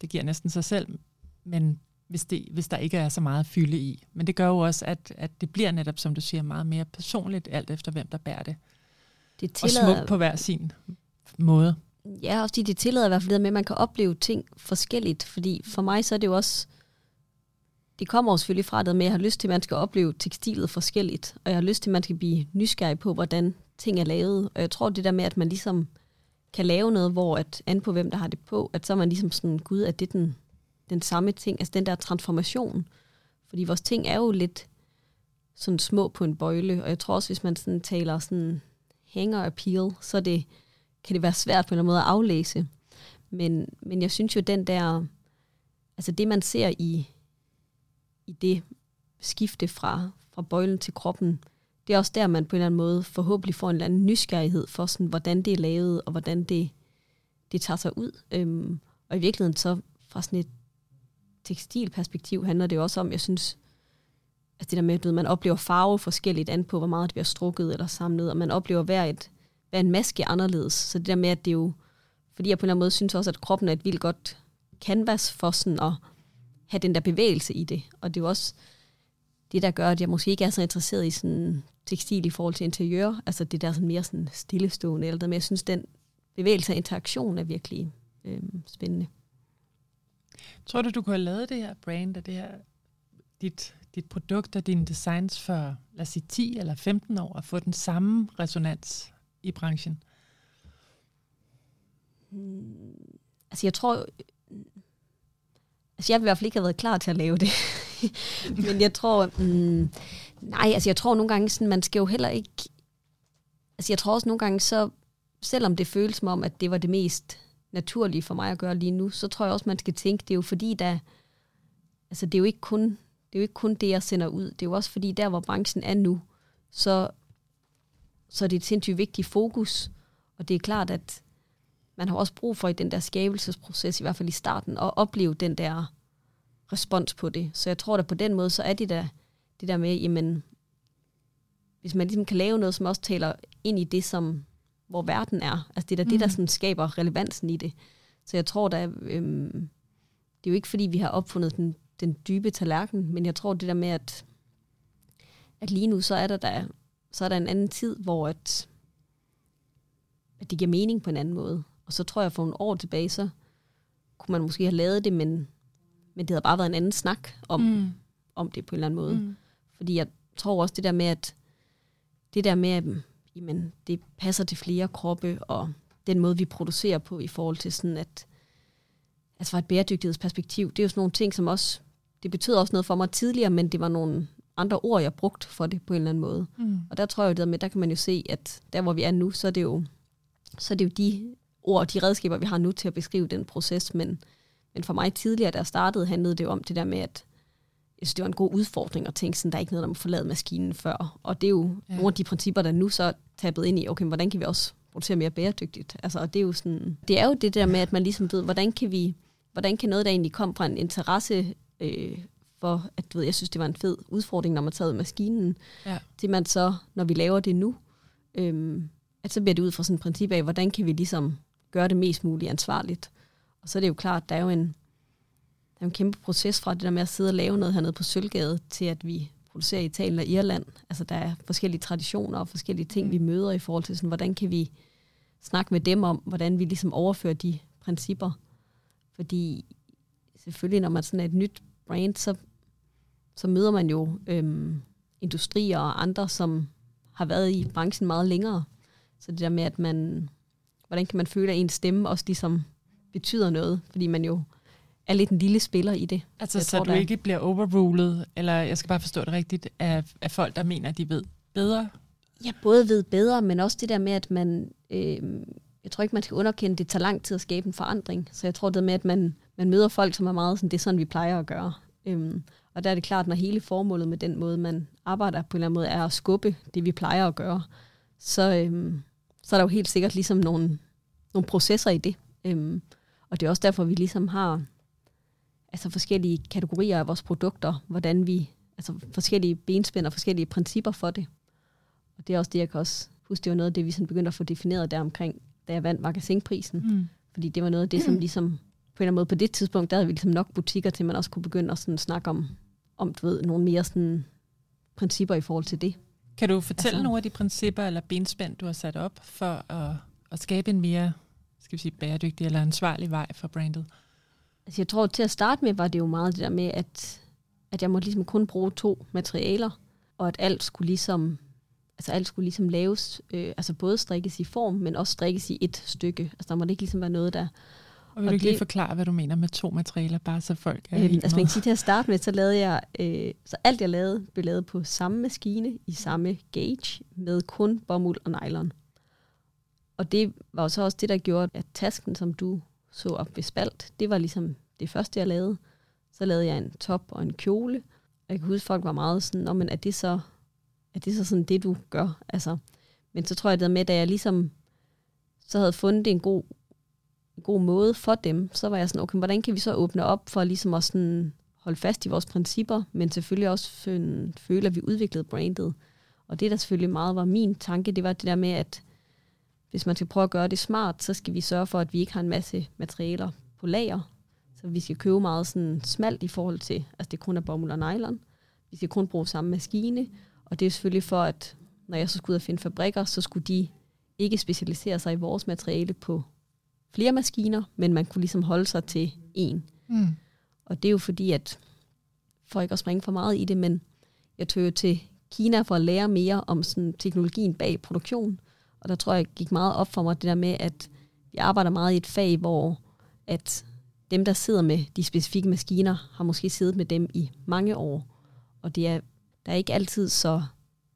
Det giver næsten sig selv, men hvis, det, hvis der ikke er så meget fylde i. Men det gør jo også, at, at det bliver netop, som du siger, meget mere personligt, alt efter hvem der bærer det. det tillader... Og smukt på hver sin måde. Ja, også det tillader i hvert fald med, at man kan opleve ting forskelligt, fordi for mig så er det jo også, det kommer jo selvfølgelig fra det med, at jeg har lyst til, at man skal opleve tekstilet forskelligt, og jeg har lyst til, at man skal blive nysgerrig på, hvordan ting er lavet, og jeg tror det der med, at man ligesom kan lave noget, hvor at an på hvem der har det på, at så er man ligesom sådan, gud, at det er den, den samme ting, altså den der transformation, fordi vores ting er jo lidt sådan små på en bøjle, og jeg tror også, hvis man sådan taler sådan hænger appeal, så det, kan det være svært på en eller anden måde at aflæse. Men, men jeg synes jo, den der, altså det man ser i, i det skifte fra, fra bøjlen til kroppen, det er også der, man på en eller anden måde forhåbentlig får en eller anden nysgerrighed for, sådan, hvordan det er lavet, og hvordan det, det tager sig ud. Øhm, og i virkeligheden så fra sådan et tekstilperspektiv handler det jo også om, jeg synes, at det der med, at man oplever farve forskelligt an på, hvor meget det bliver strukket eller samlet, og man oplever hver, et, hver en maske anderledes. Så det der med, at det er jo, fordi jeg på en eller anden måde synes også, at kroppen er et vildt godt canvas for sådan at have den der bevægelse i det. Og det er jo også det, der gør, at jeg måske ikke er så interesseret i sådan tekstil i forhold til interiør. Altså det der sådan mere sådan stillestående, eller men jeg synes, den bevægelse og interaktion er virkelig øh, spændende. Tror du, du kunne have lavet det her brand og det her, dit, dit produkt og dine designs for, lad os sige, 10 eller 15 år, og få den samme resonans i branchen? Hmm. altså jeg tror, altså jeg vil i hvert fald ikke have været klar til at lave det. Men jeg tror, mm, nej, altså jeg tror nogle gange, sådan, man skal jo heller ikke, altså jeg tror også nogle gange, så selvom det føles som om, at det var det mest naturlige for mig at gøre lige nu, så tror jeg også, man skal tænke, det er jo fordi, der, altså det er jo ikke kun, det er jo ikke kun det, jeg sender ud. Det er jo også fordi, der hvor branchen er nu, så, så er det et sindssygt vigtigt fokus. Og det er klart, at man har også brug for i den der skabelsesproces, i hvert fald i starten, at opleve den der respons på det. Så jeg tror, da på den måde, så er det der, det der med, jamen, hvis man ligesom kan lave noget, som også taler ind i det, som hvor verden er. Altså det er da mm. det, der mm. sådan skaber relevansen i det. Så jeg tror da, øhm, det er jo ikke fordi, vi har opfundet den, den dybe tallerken, men jeg tror det der med, at, at lige nu, så er der, der, så er der en anden tid, hvor at, at det giver mening på en anden måde. Og så tror jeg, for nogle år tilbage, så kunne man måske have lavet det, men, men det havde bare været en anden snak om, mm. om det på en eller anden måde. Mm. Fordi jeg tror også det der med, at det der med, jamen, det passer til flere kroppe, og den måde, vi producerer på i forhold til sådan, at altså fra et bæredygtighedsperspektiv, det er jo sådan nogle ting, som også, det betød også noget for mig tidligere, men det var nogle andre ord, jeg brugt for det på en eller anden måde. Mm. Og der tror jeg jo, med, der kan man jo se, at der hvor vi er nu, så er det jo, så er det jo de ord, de redskaber, vi har nu til at beskrive den proces, men, men for mig tidligere, der startede, handlede det jo om det der med, at jeg synes, det var en god udfordring at tænke sådan, der er ikke noget, der må forlade maskinen før. Og det er jo ja. nogle af de principper, der nu så er tabet ind i, okay, hvordan kan vi også producere mere bæredygtigt? Altså, og det er jo sådan, det er jo det der med, at man ligesom ved, hvordan kan vi, hvordan kan noget, der egentlig kom fra en interesse øh, for, at du ved, jeg synes, det var en fed udfordring, når man tager ud maskinen, ja. til man så, når vi laver det nu, øh, at så bliver det ud fra sådan et princip af, hvordan kan vi ligesom gøre det mest muligt ansvarligt. Og så er det jo klart, der er jo en, er en kæmpe proces fra det der med at sidde og lave noget hernede på Sølvgade, til at vi producerer i Italien og Irland. Altså der er forskellige traditioner og forskellige ting, mm. vi møder i forhold til, sådan, hvordan kan vi snakke med dem om, hvordan vi ligesom overfører de principper. Fordi selvfølgelig, når man sådan er et nyt brand, så, så møder man jo øhm, industrier og andre, som har været i branchen meget længere. Så det der med, at man, hvordan kan man føle, at ens stemme også ligesom betyder noget, fordi man jo er lidt en lille spiller i det. Altså, jeg så tror, du ikke bliver overrulet, eller jeg skal bare forstå det rigtigt, af, af folk, der mener, at de ved bedre? Ja, både ved bedre, men også det der med, at man... Øh, jeg tror ikke, man skal underkende, det tager lang tid at skabe en forandring. Så jeg tror det med, at man, man møder folk, som er meget sådan, det er sådan, vi plejer at gøre. Øhm, og der er det klart, når hele formålet med den måde, man arbejder på en eller anden måde, er at skubbe det, vi plejer at gøre, så, øhm, så er der jo helt sikkert ligesom nogle, nogle processer i det. Øhm, og det er også derfor, vi ligesom har altså forskellige kategorier af vores produkter, hvordan vi, altså forskellige benspænd og forskellige principper for det. Og det er også det, jeg kan også huske, det var noget af det, vi sådan begyndte at få defineret der omkring, da jeg vandt magasinprisen. Mm. Fordi det var noget af det, som ligesom, på en eller anden måde på det tidspunkt, der havde vi ligesom nok butikker til, man også kunne begynde at sådan snakke om, om du ved, nogle mere sådan principper i forhold til det. Kan du fortælle altså, nogle af de principper eller benspænd, du har sat op for at, at skabe en mere skal vi sige, bæredygtig eller ansvarlig vej for brandet? Altså jeg tror, til at starte med var det jo meget det der med, at, at jeg måtte ligesom kun bruge to materialer, og at alt skulle ligesom, altså alt skulle ligesom laves, øh, altså både strikkes i form, men også strikkes i et stykke. Altså der måtte ikke ligesom være noget, der... Og vil og du ikke lige forklare, hvad du mener med to materialer, bare så folk er øhm, Altså man kan sige, til at starte med, så lavede jeg, øh, så alt jeg lavede, blev lavet på samme maskine, i samme gauge, med kun bomuld og nylon. Og det var så også det, der gjorde, at tasken, som du så op ved spalt. Det var ligesom det første, jeg lavede. Så lavede jeg en top og en kjole. Og jeg kan huske, at folk var meget sådan, men er det så, er det så sådan det, du gør? Altså, men så tror jeg, det med, da jeg ligesom så havde fundet en god, en god måde for dem, så var jeg sådan, okay, hvordan kan vi så åbne op for ligesom at sådan holde fast i vores principper, men selvfølgelig også føle, at vi udviklede brandet. Og det, der selvfølgelig meget var min tanke, det var det der med, at hvis man skal prøve at gøre det smart, så skal vi sørge for, at vi ikke har en masse materialer på lager. Så vi skal købe meget sådan smalt i forhold til, altså det kun er bomuld og nylon. Vi skal kun bruge samme maskine, og det er selvfølgelig for, at når jeg så skulle ud og finde fabrikker, så skulle de ikke specialisere sig i vores materiale på flere maskiner, men man kunne ligesom holde sig til én. Mm. Og det er jo fordi, at for ikke at springe for meget i det, men jeg tog jo til Kina for at lære mere om sådan teknologien bag produktion. Og der tror jeg, gik meget op for mig det der med, at jeg arbejder meget i et fag, hvor at dem, der sidder med de specifikke maskiner, har måske siddet med dem i mange år. Og det er, der er ikke altid så,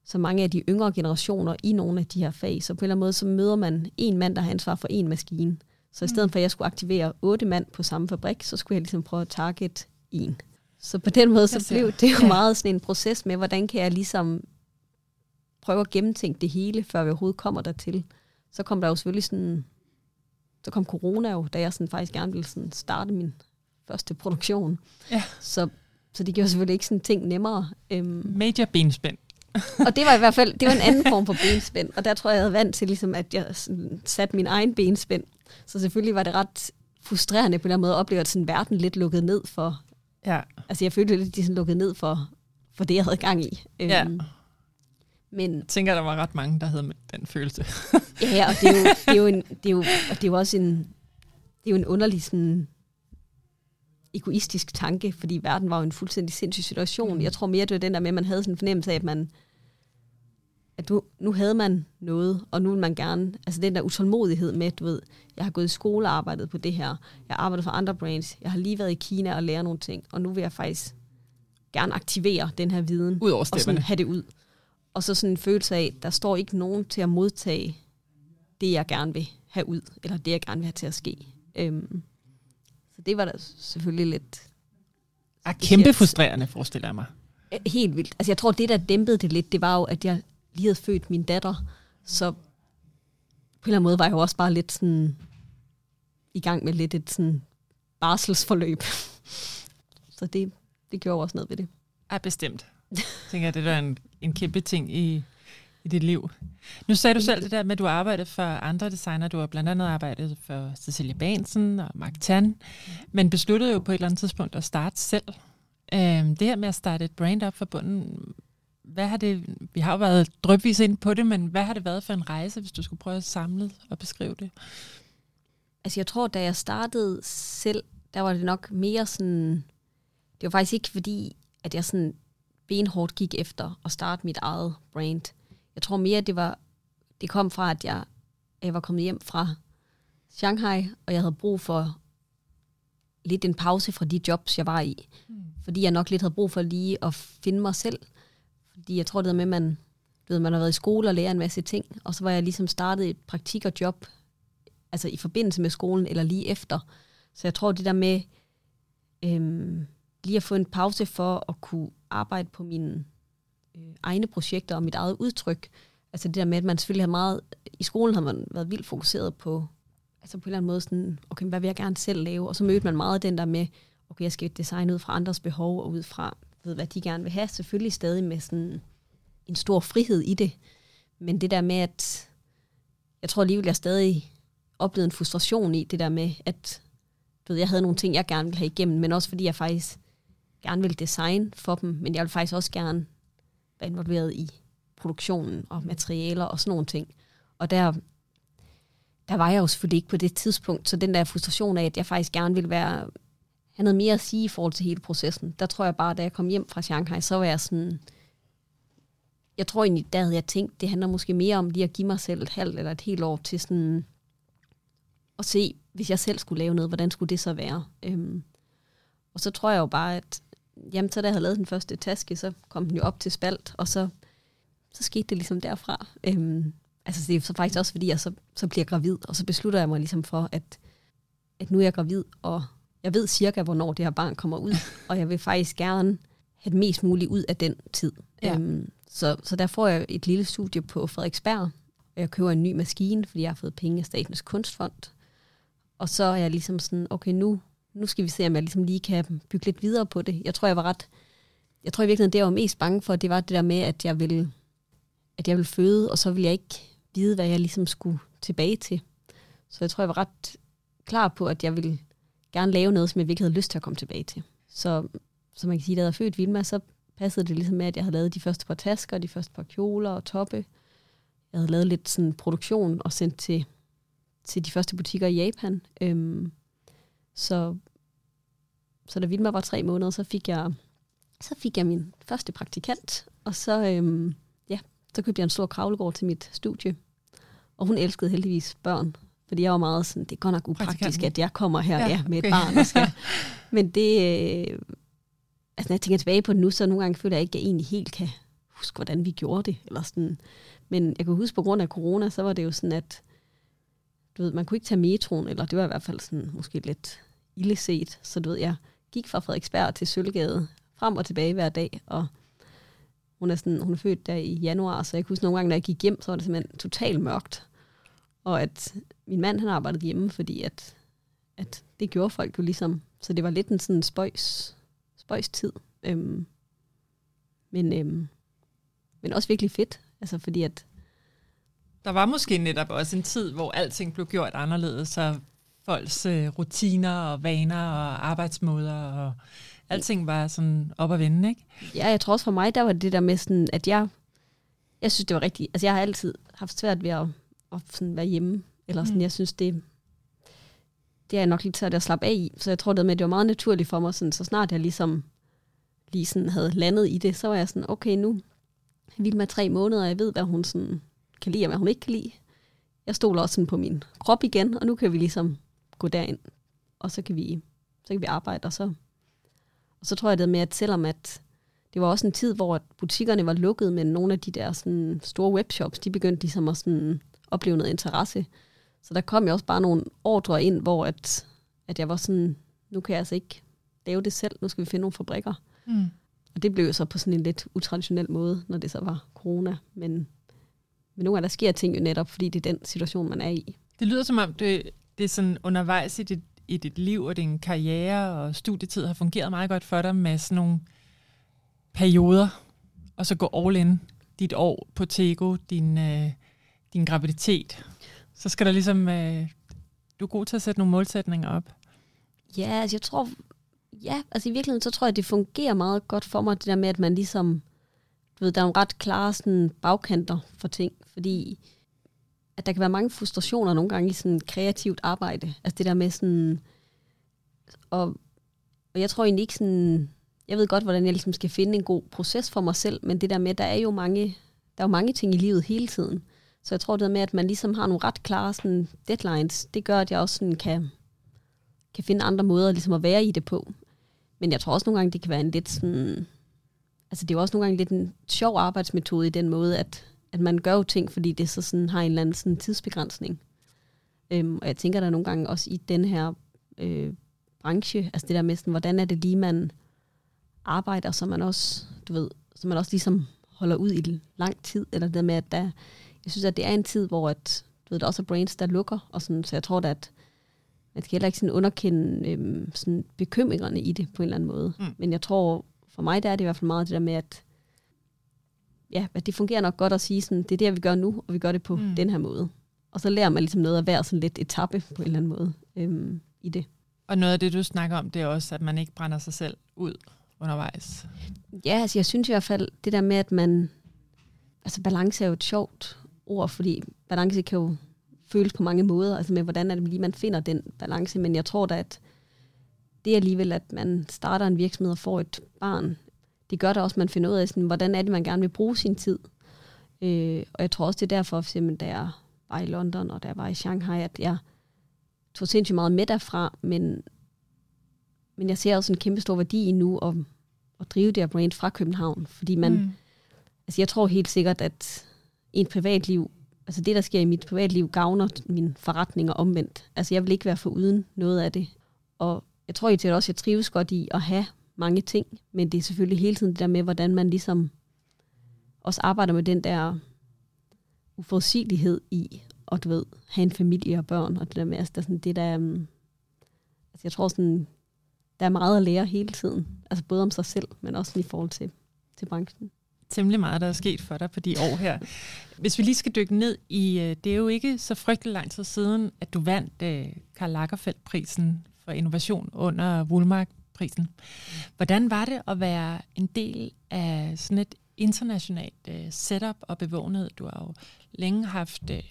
så mange af de yngre generationer i nogle af de her fag. Så på en eller anden måde, så møder man en mand, der har ansvar for en maskine. Så i stedet for, at jeg skulle aktivere otte mand på samme fabrik, så skulle jeg ligesom prøve at target en. Så på den måde, så blev det jo meget sådan en proces med, hvordan kan jeg ligesom prøve at gennemtænke det hele, før vi overhovedet kommer dertil. Så kom der jo selvfølgelig sådan, så kom corona jo, da jeg sådan faktisk gerne ville sådan starte min første produktion. Ja. Så, så det gjorde selvfølgelig ikke sådan ting nemmere. Øhm, Major benspænd. og det var i hvert fald, det var en anden form for benspænd, og der tror jeg, jeg havde vant til, ligesom, at jeg satte min egen benspænd. Så selvfølgelig var det ret frustrerende på en eller anden måde at opleve, at sådan verden lidt lukkede ned for... Ja. Altså jeg følte lidt, at de sådan lukkede ned for, for det, jeg havde gang i. Ja. Men, jeg tænker, der var ret mange, der havde den følelse. ja, og det er jo, det er jo, en, det er jo, og det er jo også en, det er jo en underlig sådan, egoistisk tanke, fordi verden var jo en fuldstændig sindssyg situation. Mm. Jeg tror mere, det var den der med, at man havde sådan en fornemmelse af, at man at du, nu havde man noget, og nu vil man gerne, altså den der utålmodighed med, du ved, jeg har gået i skole og arbejdet på det her, jeg har arbejdet for andre brands, jeg har lige været i Kina og lært nogle ting, og nu vil jeg faktisk gerne aktivere den her viden, ud over og sådan have det ud. Og så sådan en følelse af, der står ikke nogen til at modtage det, jeg gerne vil have ud, eller det, jeg gerne vil have til at ske. Øhm, så det var da selvfølgelig lidt... Er kæmpe frustrerende, forestiller jeg mig. Helt vildt. Altså jeg tror, det der dæmpede det lidt, det var jo, at jeg lige havde født min datter, så på en eller anden måde var jeg jo også bare lidt sådan i gang med lidt et sådan barselsforløb. så det, det gjorde også noget ved det. Ja, bestemt. Jeg tænker, det er en, en kæmpe ting i, i dit liv. Nu sagde du selv det der med, at du arbejdede for andre designer. Du har blandt andet arbejdet for Cecilia Bansen og Mark Tan, men besluttede jo på et eller andet tidspunkt at starte selv. Øhm, det her med at starte et brand op for bunden, hvad har det, vi har jo været drøbvis ind på det, men hvad har det været for en rejse, hvis du skulle prøve at samle og beskrive det? Altså jeg tror, da jeg startede selv, der var det nok mere sådan, det var faktisk ikke fordi, at jeg sådan benhårdt gik efter at starte mit eget brand. Jeg tror mere, det var, det kom fra, at jeg, at jeg var kommet hjem fra Shanghai, og jeg havde brug for lidt en pause fra de jobs, jeg var i. Mm. Fordi jeg nok lidt havde brug for lige at finde mig selv fordi jeg tror, det med, at man, ved, man har været i skole og lærer en masse ting, og så var jeg ligesom startet et praktik og job, altså i forbindelse med skolen, eller lige efter. Så jeg tror, det der med øhm, lige at få en pause for at kunne arbejde på mine øh, egne projekter og mit eget udtryk, altså det der med, at man selvfølgelig har meget, i skolen har man været vildt fokuseret på, altså på en eller anden måde sådan, okay, hvad vil jeg gerne selv lave? Og så mødte man meget den der med, okay, jeg skal designe ud fra andres behov og ud fra, ved, hvad de gerne vil have. Selvfølgelig stadig med sådan en stor frihed i det. Men det der med, at jeg tror alligevel, jeg stadig oplevede en frustration i det der med, at du ved, jeg havde nogle ting, jeg gerne ville have igennem, men også fordi jeg faktisk gerne vil designe for dem, men jeg vil faktisk også gerne være involveret i produktionen og materialer og sådan nogle ting. Og der, der var jeg jo selvfølgelig ikke på det tidspunkt, så den der frustration af, at jeg faktisk gerne ville være have noget mere at sige i forhold til hele processen. Der tror jeg bare, da jeg kom hjem fra Shanghai, så var jeg sådan... Jeg tror egentlig, der havde jeg tænkt, det handler måske mere om lige at give mig selv et halvt eller et helt år til sådan at se, hvis jeg selv skulle lave noget, hvordan skulle det så være? Øhm, og så tror jeg jo bare, at jamen, så da jeg havde lavet den første taske, så kom den jo op til spalt, og så, så skete det ligesom derfra. Øhm, altså det er så faktisk også, fordi jeg så, så bliver gravid, og så beslutter jeg mig ligesom for, at, at nu er jeg gravid, og jeg ved cirka, hvornår det her barn kommer ud, og jeg vil faktisk gerne have det mest muligt ud af den tid. Ja. Øhm, så, så der får jeg et lille studie på Frederiksberg, og jeg køber en ny maskine, fordi jeg har fået penge af Statens Kunstfond. Og så er jeg ligesom sådan, okay, nu, nu skal vi se, om jeg ligesom lige kan bygge lidt videre på det. Jeg tror, jeg var ret... Jeg tror i virkeligheden, det jeg var mest bange for, det var det der med, at jeg ville, at jeg ville føde, og så ville jeg ikke vide, hvad jeg ligesom skulle tilbage til. Så jeg tror, jeg var ret klar på, at jeg ville gerne lave noget, som jeg virkelig havde lyst til at komme tilbage til. Så, som man kan sige, da jeg havde født Vilma, så passede det ligesom med, at jeg havde lavet de første par tasker, de første par kjoler og toppe. Jeg havde lavet lidt sådan produktion og sendt til, til de første butikker i Japan. Øhm, så, så da Vilma var tre måneder, så fik jeg, så fik jeg min første praktikant, og så, øhm, ja, så købte jeg en stor kravlegård til mit studie. Og hun elskede heldigvis børn, Fordi jeg var meget sådan, det er godt nok upraktisk, at jeg kommer her ja, ja, med okay. et barn og skal. Men det, øh, altså når jeg tænker tilbage på det nu, så nogle gange føler jeg ikke, at jeg egentlig helt kan huske, hvordan vi gjorde det. Eller sådan. Men jeg kan huske, på grund af corona, så var det jo sådan, at du ved, man kunne ikke tage metroen, eller det var i hvert fald sådan, måske lidt illeset. Så du ved, jeg gik fra Frederiksberg til Sølvgade, frem og tilbage hver dag, og hun er, sådan, hun er født der i januar, så jeg kan huske nogle gange, da jeg gik hjem, så var det simpelthen totalt mørkt. Og at min mand, han arbejdede hjemme, fordi at, at det gjorde folk jo ligesom. Så det var lidt en sådan spøjs, spøjs tid. Øhm, men, øhm, men også virkelig fedt. Altså fordi at, Der var måske netop også en tid, hvor alting blev gjort anderledes, så folks øh, rutiner og vaner og arbejdsmåder og alting var sådan op at vende, ikke? ja, jeg tror også for mig, der var det der med sådan, at jeg, jeg synes, det var rigtigt. Altså jeg har altid haft svært ved at, at sådan være hjemme. Eller sådan, Mm. jeg synes, det, det er nok lidt svært at slappe af i. Så jeg tror det med, at det var meget naturligt for mig, sådan, så snart jeg ligesom lige sådan havde landet i det, så var jeg sådan, okay, nu vild med tre måneder, og jeg ved, hvad hun sådan kan lide, og hvad hun ikke kan lide. Jeg stoler også sådan på min krop igen, og nu kan vi ligesom gå derind, og så kan vi, så kan vi arbejde, og så, og så tror jeg det med, at selvom at det var også en tid, hvor butikkerne var lukket, men nogle af de der sådan, store webshops, de begyndte ligesom at sådan, opleve noget interesse. Så der kom jo også bare nogle ordre ind, hvor at, at jeg var sådan, nu kan jeg altså ikke lave det selv, nu skal vi finde nogle fabrikker. Mm. Og det blev jo så på sådan en lidt utraditionel måde, når det så var corona. Men, men nogle gange der sker ting jo netop, fordi det er den situation, man er i. Det lyder som om, det, det er sådan undervejs i dit, i dit liv og din karriere og studietid har fungeret meget godt for dig med sådan nogle perioder, og så gå all in dit år på Tego, din, øh, din graviditet. Så skal der ligesom, øh, du er god til at sætte nogle målsætninger op. Ja, altså jeg tror, ja, altså i virkeligheden, så tror jeg, det fungerer meget godt for mig, det der med, at man ligesom, du ved, der er nogle ret klare sådan, bagkanter for ting, fordi at der kan være mange frustrationer nogle gange i sådan kreativt arbejde. Altså det der med sådan, og, og jeg tror egentlig ikke sådan, jeg ved godt, hvordan jeg ligesom skal finde en god proces for mig selv, men det der med, der er jo mange, der er jo mange ting i livet hele tiden. Så jeg tror det der med, at man ligesom har nogle ret klare sådan, deadlines, det gør, at jeg også sådan kan, kan finde andre måder ligesom at være i det på. Men jeg tror også nogle gange, det kan være en lidt sådan... Altså det er jo også nogle gange lidt en sjov arbejdsmetode i den måde, at, at man gør jo ting, fordi det så sådan har en eller anden sådan tidsbegrænsning. Øhm, og jeg tænker der nogle gange også i den her øh, branche, altså det der med sådan, hvordan er det lige, man arbejder, så man også, du ved, så man også ligesom holder ud i lang tid, eller det der med, at der, jeg synes, at det er en tid, hvor at, du ved, der også er brains, der lukker, og sådan, så jeg tror da, at man skal heller ikke sådan underkende øhm, sådan bekymringerne i det på en eller anden måde. Mm. Mm. Men jeg tror, for mig der er det i hvert fald meget det der med, at, ja, at det fungerer nok godt at sige, sådan, det er det, vi gør nu, og vi gør det på Mm. den her måde. Og så lærer man ligesom noget af hver sådan lidt etape på en eller anden måde øhm, i det. Og noget af det, du snakker om, det er også, at man ikke brænder sig selv ud undervejs. Ja, altså jeg synes i hvert fald, det der med, at man... Altså balance er jo et sjovt ord, fordi balance kan jo føles på mange måder, altså med hvordan er det lige, man finder den balance, men jeg tror da, at det alligevel, at man starter en virksomhed og får et barn, det gør da også, at man finder ud af, sådan, hvordan er det, man gerne vil bruge sin tid. Øh, og jeg tror også, det er derfor, for eksempel, da jeg var i London, og da jeg var i Shanghai, at jeg tog sindssygt meget med derfra, men, men jeg ser også en kæmpe stor værdi i nu at, at drive det her brand fra København, fordi man, mm. altså jeg tror helt sikkert, at en privatliv, altså det, der sker i mit privatliv, gavner min forretninger omvendt. Altså jeg vil ikke være for uden noget af det. Og jeg tror egentlig også, at jeg trives godt i at have mange ting, men det er selvfølgelig hele tiden det der med, hvordan man ligesom også arbejder med den der uforudsigelighed i, og du ved, have en familie og børn, og det der med, altså, der er sådan, det der, um, altså jeg tror sådan, der er meget at lære hele tiden, altså både om sig selv, men også i forhold til, til branchen. Temmelig meget, der er sket for dig på de år her. Hvis vi lige skal dykke ned i, øh, det er jo ikke så frygtelig lang tid siden, at du vandt øh, Karl Lagerfeldt-prisen for innovation under prisen. Hvordan var det at være en del af sådan et internationalt øh, setup og bevågenhed? Du har jo længe haft øh,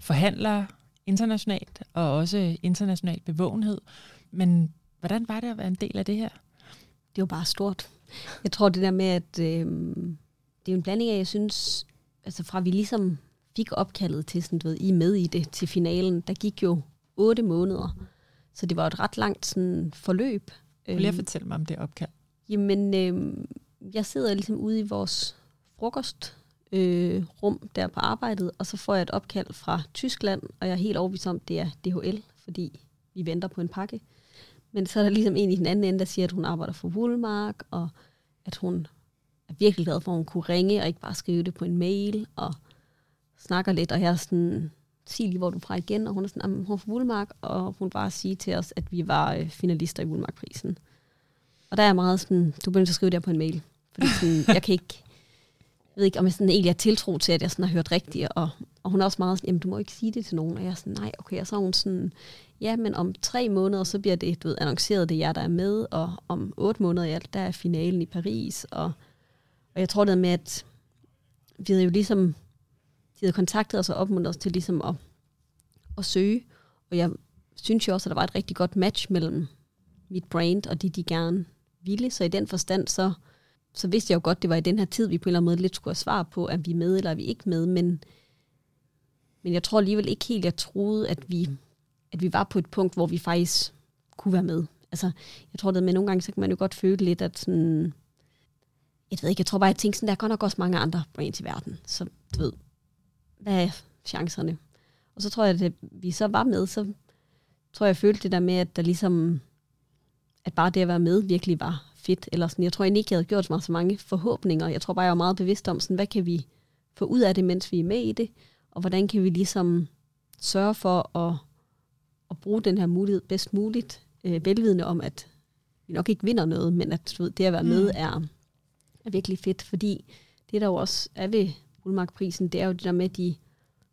forhandlere internationalt og også international bevågenhed. Men hvordan var det at være en del af det her? Det er jo bare stort. Jeg tror det der med, at øh, det er en blanding af, jeg synes, altså fra vi ligesom fik opkaldet til sådan, du ved, I med i det til finalen, der gik jo otte måneder. Så det var et ret langt sådan, forløb. Vil jeg fortælle mig om det opkald? Jamen, øh, jeg sidder ligesom ude i vores frokost øh, rum der på arbejdet, og så får jeg et opkald fra Tyskland, og jeg er helt overbevist om, det er DHL, fordi vi venter på en pakke. Men så er der ligesom en i den anden ende, der siger, at hun arbejder for Woolmark, og at hun er virkelig glad for, at hun kunne ringe, og ikke bare skrive det på en mail, og snakker lidt, og jeg er sådan, sig lige, hvor du er fra igen, og hun er sådan, hun er fra Woolmark, og hun bare sige til os, at vi var øh, finalister i Woolmark-prisen. Og der er jeg meget sådan, du begynder at skrive det på en mail, fordi sådan, jeg kan ikke, jeg ved ikke, om jeg sådan egentlig er tiltro til, at jeg sådan har hørt rigtigt, og, og hun er også meget sådan, jamen du må ikke sige det til nogen, og jeg er sådan, nej, okay, og så er hun sådan, ja, men om tre måneder, så bliver det, du ved, annonceret, det er jer, der er med, og om otte måneder, ja, der er finalen i Paris, og, og jeg tror det med, at vi havde jo ligesom, de havde kontaktet os og opmuntret os til ligesom at, at søge, og jeg synes jo også, at der var et rigtig godt match mellem mit brand og de, de gerne ville, så i den forstand, så, så vidste jeg jo godt, det var i den her tid, vi på en eller anden måde lidt skulle have svar på, er vi med eller er vi ikke med, men, men jeg tror alligevel ikke helt, jeg troede, at vi, at vi var på et punkt, hvor vi faktisk kunne være med. Altså, jeg tror, det med nogle gange, så kan man jo godt føle lidt, at sådan, jeg ved ikke, jeg tror bare, jeg tænkte sådan, der er godt nok også mange andre brands i verden, så du ved, hvad er chancerne? Og så tror jeg, at vi så var med, så tror jeg, jeg følte det der med, at der ligesom, at bare det at være med virkelig var fedt. Eller sådan, jeg tror egentlig ikke, jeg havde gjort mig så mange forhåbninger. Jeg tror bare, jeg var meget bevidst om, sådan, hvad kan vi få ud af det, mens vi er med i det, og hvordan kan vi ligesom sørge for at, at bruge den her mulighed bedst muligt, øh, velvidende om, at vi nok ikke vinder noget, men at du ved, det at være med mm. er, er virkelig fedt, fordi det der jo også er ved Guldmarkprisen, det er jo det der med, at de,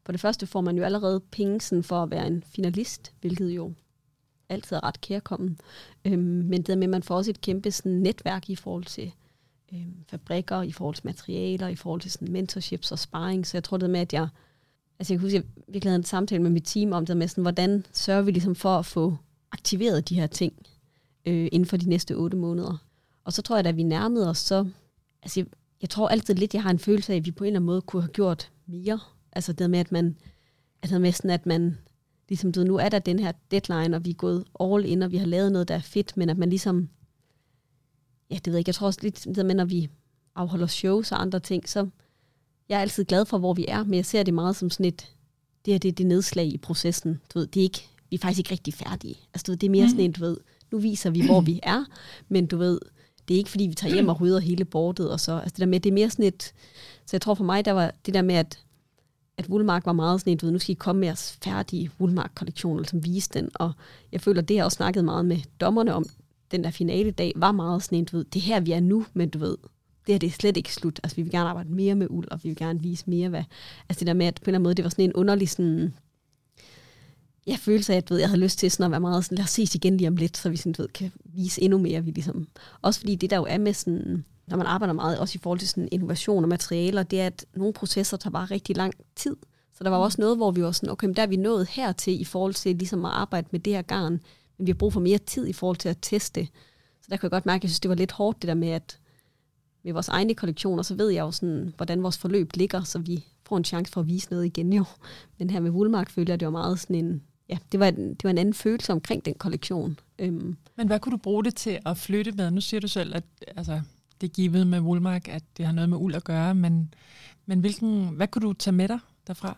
for det første får man jo allerede penge sådan for at være en finalist, hvilket jo altid er ret kærkommen. Øhm, men det der med, at man får også et kæmpe sådan, netværk i forhold til øhm, fabrikker, i forhold til materialer, i forhold til sådan, mentorships og sparring. Så jeg tror det med, at jeg, altså jeg kan huske, at jeg virkelig havde en samtale med mit team om det med, sådan, hvordan sørger vi ligesom for at få aktiveret de her ting øh, inden for de næste otte måneder. Og så tror jeg, at da vi nærmede os, så, altså jeg, tror altid lidt, jeg har en følelse af, at vi på en eller anden måde kunne have gjort mere. Altså det med, at man, altså sådan, at man, ligesom du nu er der den her deadline, og vi er gået all in, og vi har lavet noget, der er fedt, men at man ligesom, ja, det ved jeg ikke, jeg tror også lidt, det med, når vi afholder shows og andre ting, så jeg er altid glad for, hvor vi er, men jeg ser det meget som sådan et, det her det er det nedslag i processen. Du ved, det er ikke, vi er faktisk ikke rigtig færdige. Altså, du ved, det er mere mm. sådan en, du ved, nu viser vi, hvor vi er, men du ved, det er ikke fordi, vi tager hjem og rydder hele bordet, og så, altså det der med, det er mere sådan et, så jeg tror for mig, der var det der med, at at Woolmark var meget sådan et, du ved, nu skal I komme med jeres færdige Woolmark-kollektion, som viste den, og jeg føler, det har også snakket meget med dommerne om, den der finale dag var meget sådan en, du ved, det her vi er nu, men du ved, det her det er slet ikke slut. Altså vi vil gerne arbejde mere med uld, og vi vil gerne vise mere, hvad, altså det der med, at på en eller anden måde, det var sådan en underlig sådan, jeg følte af, at ved, jeg havde lyst til sådan at være meget sådan, lad os ses igen lige om lidt, så vi sådan, ved, kan vise endnu mere. Vi ligesom, også fordi det der jo er med sådan, når man arbejder meget, også i forhold til sådan innovation og materialer, det er, at nogle processer tager bare rigtig lang tid. Så der var også noget, hvor vi var sådan, okay, men der er vi nået hertil i forhold til ligesom at arbejde med det her garn, men vi har brug for mere tid i forhold til at teste. Så der kan jeg godt mærke, at jeg synes, det var lidt hårdt det der med, at med vores egne kollektioner, så ved jeg jo sådan, hvordan vores forløb ligger, så vi får en chance for at vise noget igen jo. Men her med Woolmark føler jeg, det var meget sådan en, ja, det var, en, det var en anden følelse omkring den kollektion. Øhm. Men hvad kunne du bruge det til at flytte med? Nu siger du selv, at altså, det er givet med Woolmark, at det har noget med uld at gøre, men, men hvilken, hvad kunne du tage med dig derfra?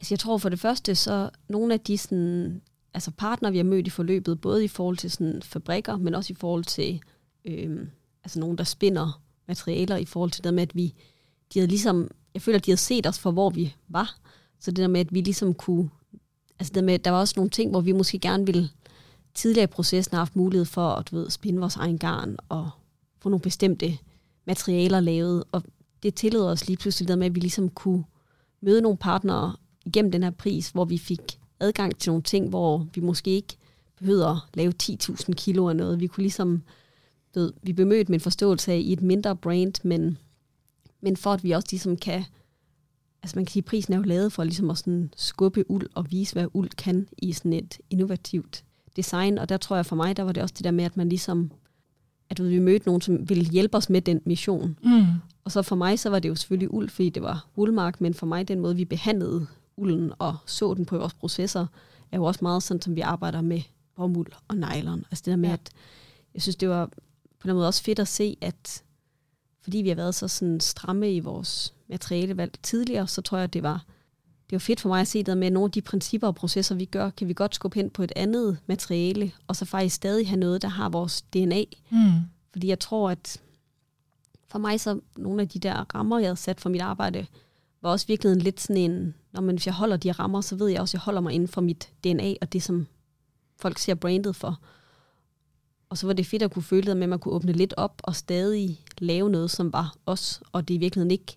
Altså jeg tror for det første, så nogle af de sådan, altså partner, vi har mødt i forløbet, både i forhold til sådan fabrikker, men også i forhold til øhm, altså nogen, der spinder materialer, i forhold til det med, at vi, de havde ligesom, jeg føler, at de havde set os for, hvor vi var. Så det der med, at vi ligesom kunne, altså det med, der var også nogle ting, hvor vi måske gerne ville tidligere i processen have haft mulighed for at du ved, spinde vores egen garn og få nogle bestemte materialer lavet, og det tillod os lige pludselig det med, at vi ligesom kunne møde nogle partnere igennem den her pris, hvor vi fik adgang til nogle ting, hvor vi måske ikke behøvede at lave 10.000 kilo af noget. Vi kunne ligesom, ved, vi blev mødt med en forståelse af i et mindre brand, men, men for at vi også ligesom kan, altså man kan sige, at prisen er jo lavet for ligesom at sådan skubbe uld og vise, hvad uld kan i sådan et innovativt design, og der tror jeg for mig, der var det også det der med, at man ligesom at vi mødte nogen, som ville hjælpe os med den mission. Mm. Og så for mig, så var det jo selvfølgelig uld, fordi det var uldmark, men for mig, den måde, vi behandlede ulden og så den på vores processer, er jo også meget sådan, som vi arbejder med bomuld og nylon. Altså det der med, ja. at jeg synes, det var på den måde også fedt at se, at fordi vi har været så sådan stramme i vores materialevalg tidligere, så tror jeg, at det var, det var fedt for mig at se det med, at nogle af de principper og processer, vi gør, kan vi godt skubbe hen på et andet materiale, og så faktisk stadig have noget, der har vores DNA. Mm. Fordi jeg tror, at for mig så nogle af de der rammer, jeg havde sat for mit arbejde, var også virkelig lidt sådan en, når man, hvis jeg holder de rammer, så ved jeg også, at jeg holder mig inden for mit DNA, og det som folk ser brandet for. Og så var det fedt at kunne føle det med, at man kunne åbne lidt op og stadig lave noget, som var os. Og det er i virkeligheden ikke,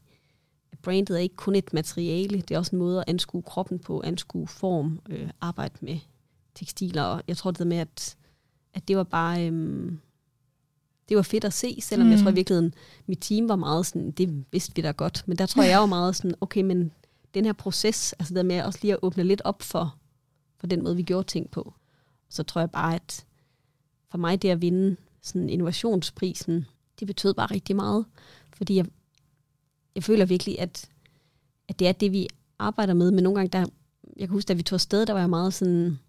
brandet er ikke kun et materiale, det er også en måde at anskue kroppen på, anskue form, øh, arbejde med tekstiler. Og jeg tror det med, at, at det var bare, øhm, det var fedt at se, selvom mm. jeg tror i virkeligheden, mit team var meget sådan, det vidste vi da godt. Men der tror jeg, var meget sådan, okay, men den her proces, altså der med også lige at åbne lidt op for, for den måde, vi gjorde ting på. Så tror jeg bare, at for mig det at vinde sådan innovationsprisen, det betød bare rigtig meget. Fordi jeg, jeg føler virkelig, at, at det er det, vi arbejder med. Men nogle gange, der, jeg kan huske, da vi tog afsted, der var jeg meget sådan,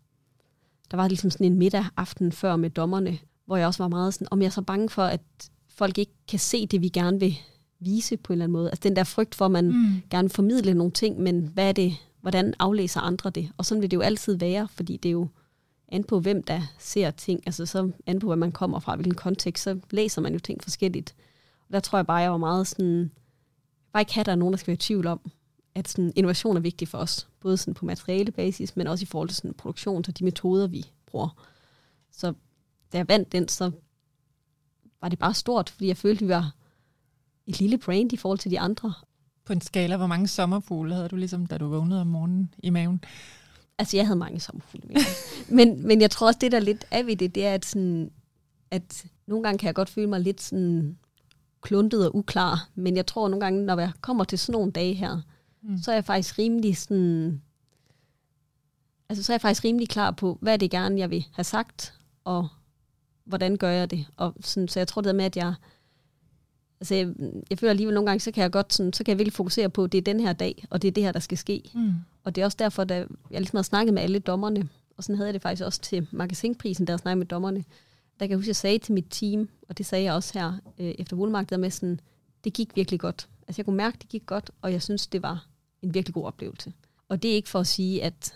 der var ligesom sådan en middag aften før med dommerne, hvor jeg også var meget sådan, om jeg er så bange for, at folk ikke kan se det, vi gerne vil vise på en eller anden måde. Altså den der frygt for, at man mm. gerne formidle nogle ting, men hvad er det, hvordan aflæser andre det? Og sådan vil det jo altid være, fordi det er jo an på, hvem der ser ting, altså så an på, hvad man kommer fra, hvilken kontekst, så læser man jo ting forskelligt. Og der tror jeg bare, jeg var meget sådan, bare ikke have, der er nogen, der skal være i tvivl om, at sådan, innovation er vigtig for os, både sådan på materialebasis, men også i forhold til sådan, produktion, og de metoder, vi bruger. Så da jeg vandt den, så var det bare stort, fordi jeg følte, at vi var et lille brand i forhold til de andre. På en skala, hvor mange sommerfugle havde du ligesom, da du vågnede om morgenen i maven? Altså, jeg havde mange sommerfugle med. men, men jeg tror også, det der lidt er ved det, det er, at, sådan, at nogle gange kan jeg godt føle mig lidt sådan kluntet og uklar. Men jeg tror nogle gange, når jeg kommer til sådan nogle dage her, mm. så er jeg faktisk rimelig sådan... Altså, så er jeg faktisk rimelig klar på, hvad det gerne, jeg vil have sagt, og hvordan gør jeg det. Og sådan, så jeg tror det med, at jeg... Altså, jeg, jeg føler alligevel nogle gange, så kan jeg godt sådan, så kan jeg virkelig fokusere på, at det er den her dag, og det er det her, der skal ske. Mm. Og det er også derfor, at jeg ligesom har snakket med alle dommerne, og sådan havde jeg det faktisk også til magasinprisen, der jeg snakkede med dommerne. Der kan jeg huske, at jeg sagde til mit team, og det sagde jeg også her øh, efter Woolmark, med sådan, det gik virkelig godt. Altså jeg kunne mærke, at det gik godt, og jeg synes, det var en virkelig god oplevelse. Og det er ikke for at sige, at,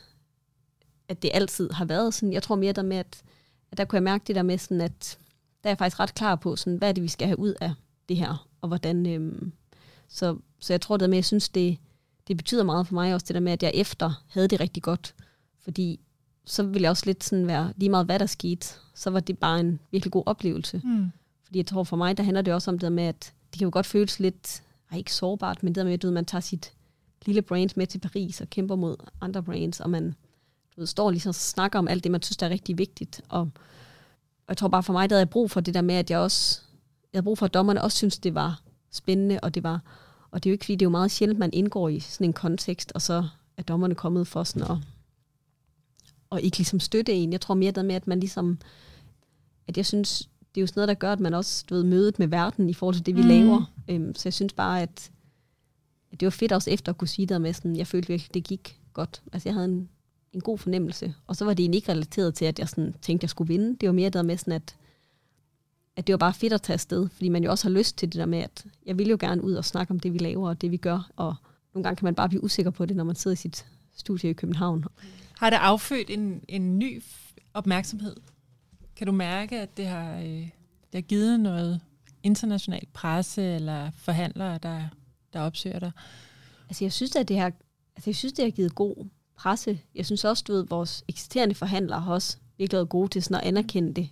at det altid har været sådan. Jeg tror mere der med, at, at der kunne jeg mærke det der med, sådan, at der er jeg faktisk ret klar på, sådan, hvad er det, vi skal have ud af det her, og hvordan... Øhm, så, så jeg tror det med, jeg synes, det, det betyder meget for mig også det der med, at jeg efter havde det rigtig godt. Fordi så ville jeg også lidt sådan være, lige meget hvad der skete, så var det bare en virkelig god oplevelse. Mm. Fordi jeg tror for mig, der handler det også om det der med, at det kan jo godt føles lidt, ej, ikke sårbart, men det der med, at du ved, man tager sit lille brand med til Paris og kæmper mod andre brands, og man du ved, står ligesom og snakker om alt det, man synes, der er rigtig vigtigt. Og, og jeg tror bare for mig, der havde jeg brug for det der med, at jeg også, jeg havde brug for, at dommerne også synes, det var spændende, og det var og det er jo ikke, fordi det er jo meget sjældent, man indgår i sådan en kontekst, og så er dommerne kommet for sådan at, og ikke ligesom støtte en. Jeg tror mere der med, at man ligesom, at jeg synes, det er jo sådan noget, der gør, at man også du ved, mødet med verden i forhold til det, vi mm. laver. Um, så jeg synes bare, at, at det var fedt også efter at kunne sige det med, sådan, jeg følte virkelig, det gik godt. Altså jeg havde en, en god fornemmelse. Og så var det egentlig ikke relateret til, at jeg sådan, tænkte, jeg skulle vinde. Det var mere der med sådan, at at det var bare fedt at tage afsted, fordi man jo også har lyst til det der med, at jeg vil jo gerne ud og snakke om det, vi laver og det, vi gør, og nogle gange kan man bare blive usikker på det, når man sidder i sit studie i København. Har det affødt en, en ny opmærksomhed? Kan du mærke, at det har, øh, det har givet noget international presse eller forhandlere, der, der opsøger dig? Altså jeg synes, at det har, altså, jeg synes, det har givet god presse. Jeg synes også, du ved, vores eksisterende forhandlere har også virkelig været gode til sådan at anerkende det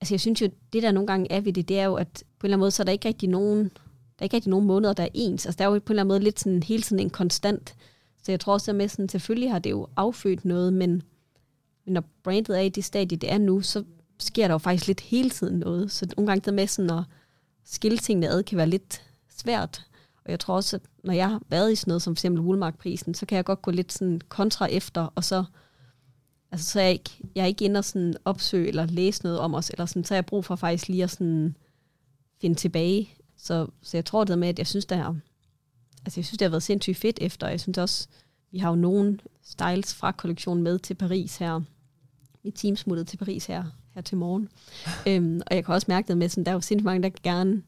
altså jeg synes jo, det der nogle gange er ved det, det er jo, at på en eller anden måde, så er der ikke rigtig nogen, der er ikke rigtig nogen måneder, der er ens. Altså der er jo på en eller anden måde lidt sådan, hele tiden en konstant. Så jeg tror også, at med sådan, selvfølgelig har det jo affødt noget, men, men når brandet er i det stadie, det er nu, så sker der jo faktisk lidt hele tiden noget. Så nogle gange der med sådan at skille tingene ad, kan være lidt svært. Og jeg tror også, at når jeg har været i sådan noget som for eksempel Woolmark-prisen, så kan jeg godt gå lidt sådan kontra efter, og så Altså, så er jeg ikke, jeg er ikke inde og sådan opsøge eller læse noget om os, eller sådan, så har jeg brug for faktisk lige at sådan finde tilbage. Så, så jeg tror det med, at jeg synes, der er, altså jeg synes, det har været sindssygt fedt efter. Jeg synes også, vi har jo nogle styles fra kollektionen med til Paris her. Mit team smuttede til Paris her, her til morgen. øhm, og jeg kan også mærke det med, at der er jo sindssygt mange, der gerne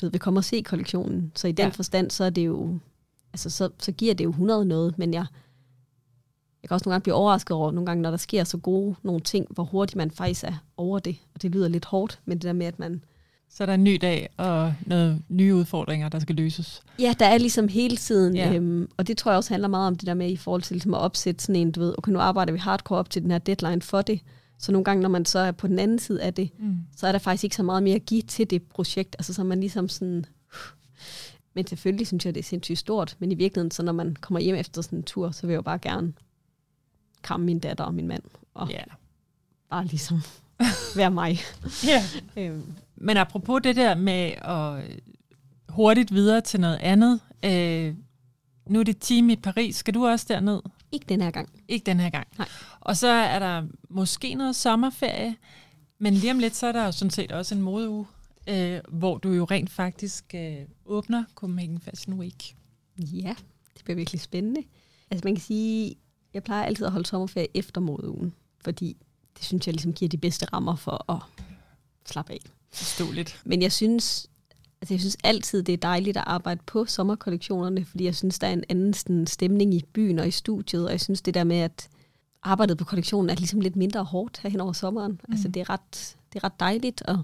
du ved, vil komme og se kollektionen. Så i den ja. forstand, så er det jo, altså så, så giver det jo 100 noget, men jeg, jeg kan også nogle gange blive overrasket over, nogle gange, når der sker så gode nogle ting, hvor hurtigt man faktisk er over det. Og det lyder lidt hårdt, men det der med, at man... Så er der en ny dag og noget nye udfordringer, der skal løses. Ja, der er ligesom hele tiden, ja. øhm, og det tror jeg også handler meget om det der med i forhold til ligesom at opsætte sådan en, du ved, okay, nu arbejder vi hardcore op til den her deadline for det, så nogle gange, når man så er på den anden side af det, mm. så er der faktisk ikke så meget mere at give til det projekt. Altså så man ligesom sådan... Men selvfølgelig synes jeg, det er sindssygt stort. Men i virkeligheden, så når man kommer hjem efter sådan en tur, så vil jeg jo bare gerne kramme min datter og min mand. Og yeah. bare ligesom være mig. ja. øhm. Men apropos det der med at hurtigt videre til noget andet. Øh, nu er det team i Paris. Skal du også derned? Ikke den her gang. Ikke den her gang. Nej. Og så er der måske noget sommerferie, men lige om lidt, så er der jo sådan set også en modeuge, øh, hvor du jo rent faktisk øh, åbner Copenhagen Fashion Week. Ja, det bliver virkelig spændende. Altså man kan sige, jeg plejer altid at holde sommerferie efter modeugen, fordi det synes jeg ligesom giver de bedste rammer for at slappe af. Forståeligt. Men jeg synes, altså jeg synes altid, det er dejligt at arbejde på sommerkollektionerne, fordi jeg synes, der er en anden sådan, stemning i byen og i studiet, og jeg synes det der med, at arbejdet på kollektionen er ligesom lidt mindre hårdt her hen over sommeren. Mm. Altså det er, ret, det er ret dejligt, og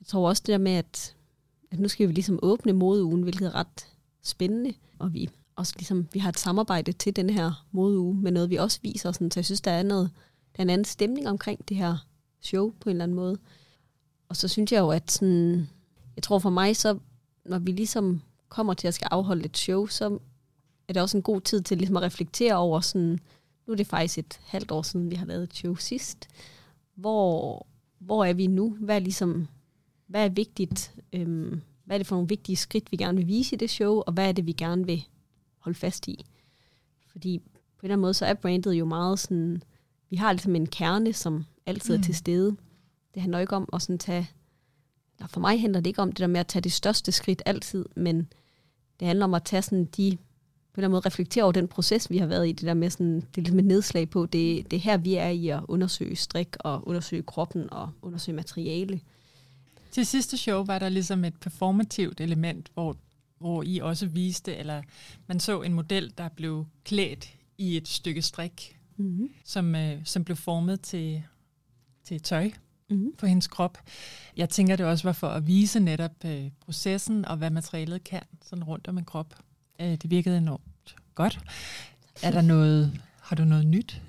jeg tror også det der med, at, at nu skal vi ligesom åbne modeugen, hvilket er ret spændende, og vi også ligesom, vi har et samarbejde til den her modeuge med noget, vi også viser, sådan, så jeg synes, der er noget, der er en anden stemning omkring det her show på en eller anden måde. Og så synes jeg jo, at sådan, jeg tror for mig, så når vi ligesom kommer til at skal afholde et show, så er det også en god tid til ligesom at reflektere over sådan, nu er det faktisk et halvt år siden, vi har lavet et show sidst. Hvor, hvor er vi nu? Hvad er, ligesom, hvad er vigtigt? Øhm, hvad er det for nogle vigtige skridt, vi gerne vil vise i det show? Og hvad er det, vi gerne vil holde fast i? Fordi på en eller anden måde, så er brandet jo meget sådan, vi har ligesom en kerne, som altid mm. er til stede. Det handler ikke om at sådan tage, eller for mig handler det ikke om det der med at tage det største skridt altid, men det handler om at tage sådan de på en eller anden måde reflektere over den proces, vi har været i, det der med sådan, det lidt med nedslag på, det, det er her, vi er i at undersøge strik og undersøge kroppen og undersøge materiale. Til sidste show var der ligesom et performativt element, hvor, hvor I også viste, eller man så en model, der blev klædt i et stykke strik, mm-hmm. som, øh, som blev formet til, til tøj mm-hmm. på hendes krop. Jeg tænker, det også var for at vise netop øh, processen og hvad materialet kan sådan rundt om en krop. Øh, det virkede enormt godt. Er der noget, har du noget nyt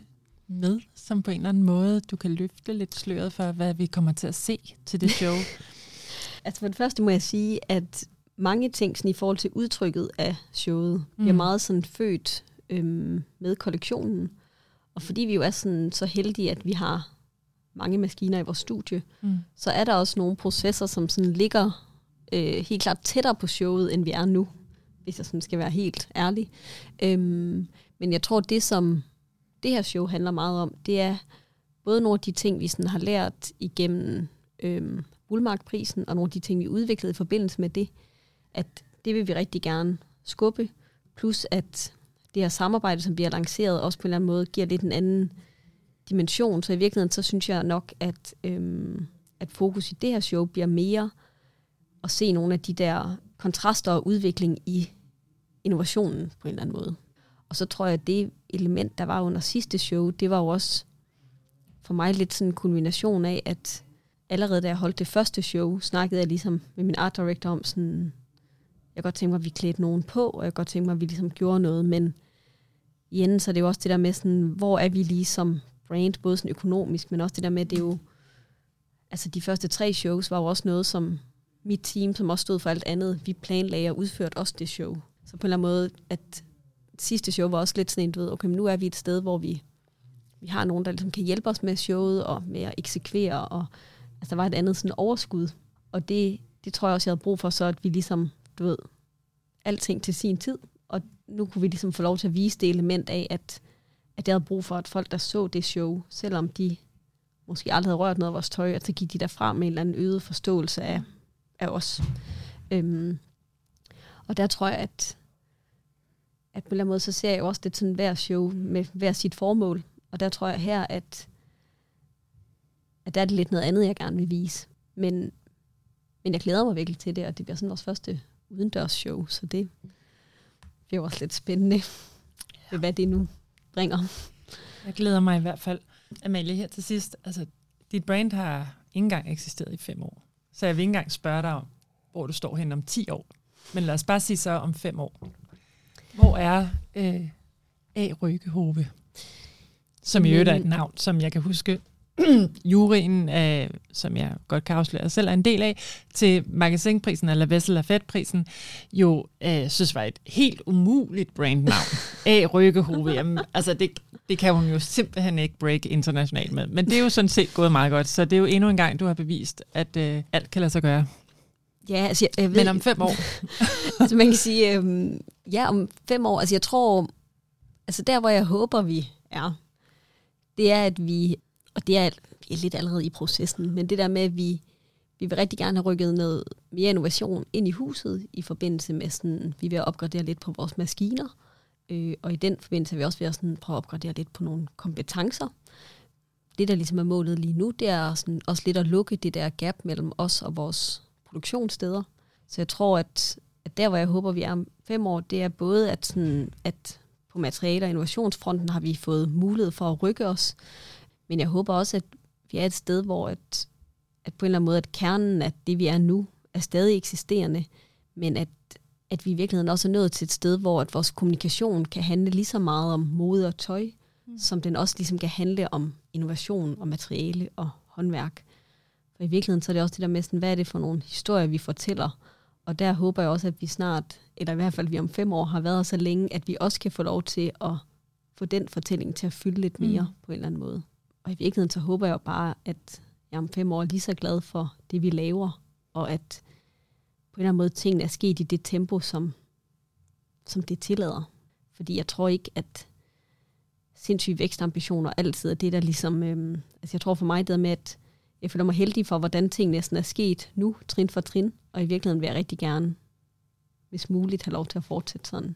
med, som på en eller anden måde, du kan løfte lidt sløret for, hvad vi kommer til at se til det show? altså for det første må jeg sige, at mange ting sådan, i forhold til udtrykket af showet mm. bliver meget sådan født øhm, med kollektionen. Og fordi vi jo er sådan, så heldige, at vi har mange maskiner i vores studie, mm. så er der også nogle processer, som sådan ligger øh, helt klart tættere på showet, end vi er nu hvis jeg sådan skal være helt ærlig. Øhm, men jeg tror, det som det her show handler meget om, det er både nogle af de ting, vi sådan har lært igennem øhm, Bullmark-prisen, og nogle af de ting, vi udviklede i forbindelse med det, at det vil vi rigtig gerne skubbe, plus at det her samarbejde, som vi har lanceret, også på en eller anden måde giver lidt en anden dimension. Så i virkeligheden, så synes jeg nok, at, øhm, at fokus i det her show bliver mere at se nogle af de der kontraster og udvikling i innovationen på en eller anden måde. Og så tror jeg, at det element, der var under sidste show, det var jo også for mig lidt sådan en kombination af, at allerede da jeg holdt det første show, snakkede jeg ligesom med min art director om sådan, jeg godt tænke mig, at vi klædte nogen på, og jeg godt tænke mig, at vi ligesom gjorde noget, men i enden, så er det jo også det der med sådan, hvor er vi lige som brand, både sådan økonomisk, men også det der med, det er jo, altså de første tre shows var jo også noget, som mit team, som også stod for alt andet, vi planlagde og udførte også det show. Så på en eller anden måde, at sidste show var også lidt sådan en, du ved, okay, men nu er vi et sted, hvor vi, vi har nogen, der ligesom kan hjælpe os med showet og med at eksekvere, og altså, der var et andet sådan overskud. Og det, det tror jeg også, jeg havde brug for, så at vi ligesom, du ved, alting til sin tid, og nu kunne vi ligesom få lov til at vise det element af, at, at jeg havde brug for, at folk, der så det show, selvom de måske aldrig havde rørt noget af vores tøj, at så gik de derfra med en eller anden øget forståelse af, af os. Øhm, og der tror jeg, at, at på en eller anden måde, så ser jeg jo også det sådan hver show med hver sit formål. Og der tror jeg her, at, at der er det lidt noget andet, jeg gerne vil vise. Men, men jeg glæder mig virkelig til det, og det bliver sådan vores første udendørs show, så det bliver også lidt spændende, ja. hvad det nu bringer. Jeg glæder mig i hvert fald. Amalie, her til sidst, altså dit brand har ikke engang eksisteret i fem år. Så jeg vil ikke engang spørge dig om, hvor du står hen om 10 år. Men lad os bare sige så om fem år. Hvor er øh, A. Røgehove? Som i øvrigt er et navn, som jeg kan huske, juryen, øh, som jeg godt kan afsløre selv er en del af, til magasinprisen eller Vessel Lafette-prisen, jo øh, synes var et helt umuligt brandnavn. A. Røgehove. Jamen, altså det, det kan hun jo simpelthen ikke break internationalt med. Men det er jo sådan set gået meget godt, så det er jo endnu en gang, du har bevist, at øh, alt kan lade sig gøre. Ja, altså jeg, jeg ved, Men om fem år? altså man kan sige, øh, ja om fem år, altså jeg tror, altså der hvor jeg håber vi er, det er at vi, og det er, lidt allerede i processen, men det der med at vi, vi vil rigtig gerne have rykket noget mere innovation ind i huset i forbindelse med sådan, vi vil opgradere lidt på vores maskiner, øh, og i den forbindelse vil vi også ved at sådan prøve at opgradere lidt på nogle kompetencer. Det, der ligesom er målet lige nu, det er sådan også lidt at lukke det der gap mellem os og vores produktionssteder. Så jeg tror, at, at der, hvor jeg håber, vi er om fem år, det er både, at, sådan, at på materiale- og innovationsfronten har vi fået mulighed for at rykke os, men jeg håber også, at vi er et sted, hvor at, at på en eller anden måde, at kernen af det, vi er nu, er stadig eksisterende, men at, at vi i virkeligheden også er nået til et sted, hvor at vores kommunikation kan handle lige så meget om mode og tøj, mm. som den også ligesom kan handle om innovation og materiale og håndværk. For i virkeligheden så er det også det der med, sådan, hvad er det for nogle historier, vi fortæller. Og der håber jeg også, at vi snart, eller i hvert fald vi om fem år har været så længe, at vi også kan få lov til at få den fortælling til at fylde lidt mere mm. på en eller anden måde. Og i virkeligheden så håber jeg jo bare, at jeg om fem år er lige så glad for det, vi laver, og at på en eller anden måde tingene er sket i det tempo, som, som det tillader. Fordi jeg tror ikke, at sindssyge vækstambitioner altid er det, der ligesom... Øhm, altså jeg tror for mig det med, at jeg føler mig heldig for, hvordan ting næsten er sket nu, trin for trin, og i virkeligheden vil jeg rigtig gerne, hvis muligt, have lov til at fortsætte sådan.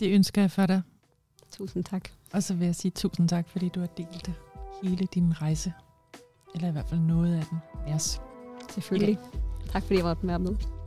Det ønsker jeg for dig. Tusind tak. Og så vil jeg sige tusind tak, fordi du har delt hele din rejse, eller i hvert fald noget af den med os. Selvfølgelig. Tak fordi jeg var med.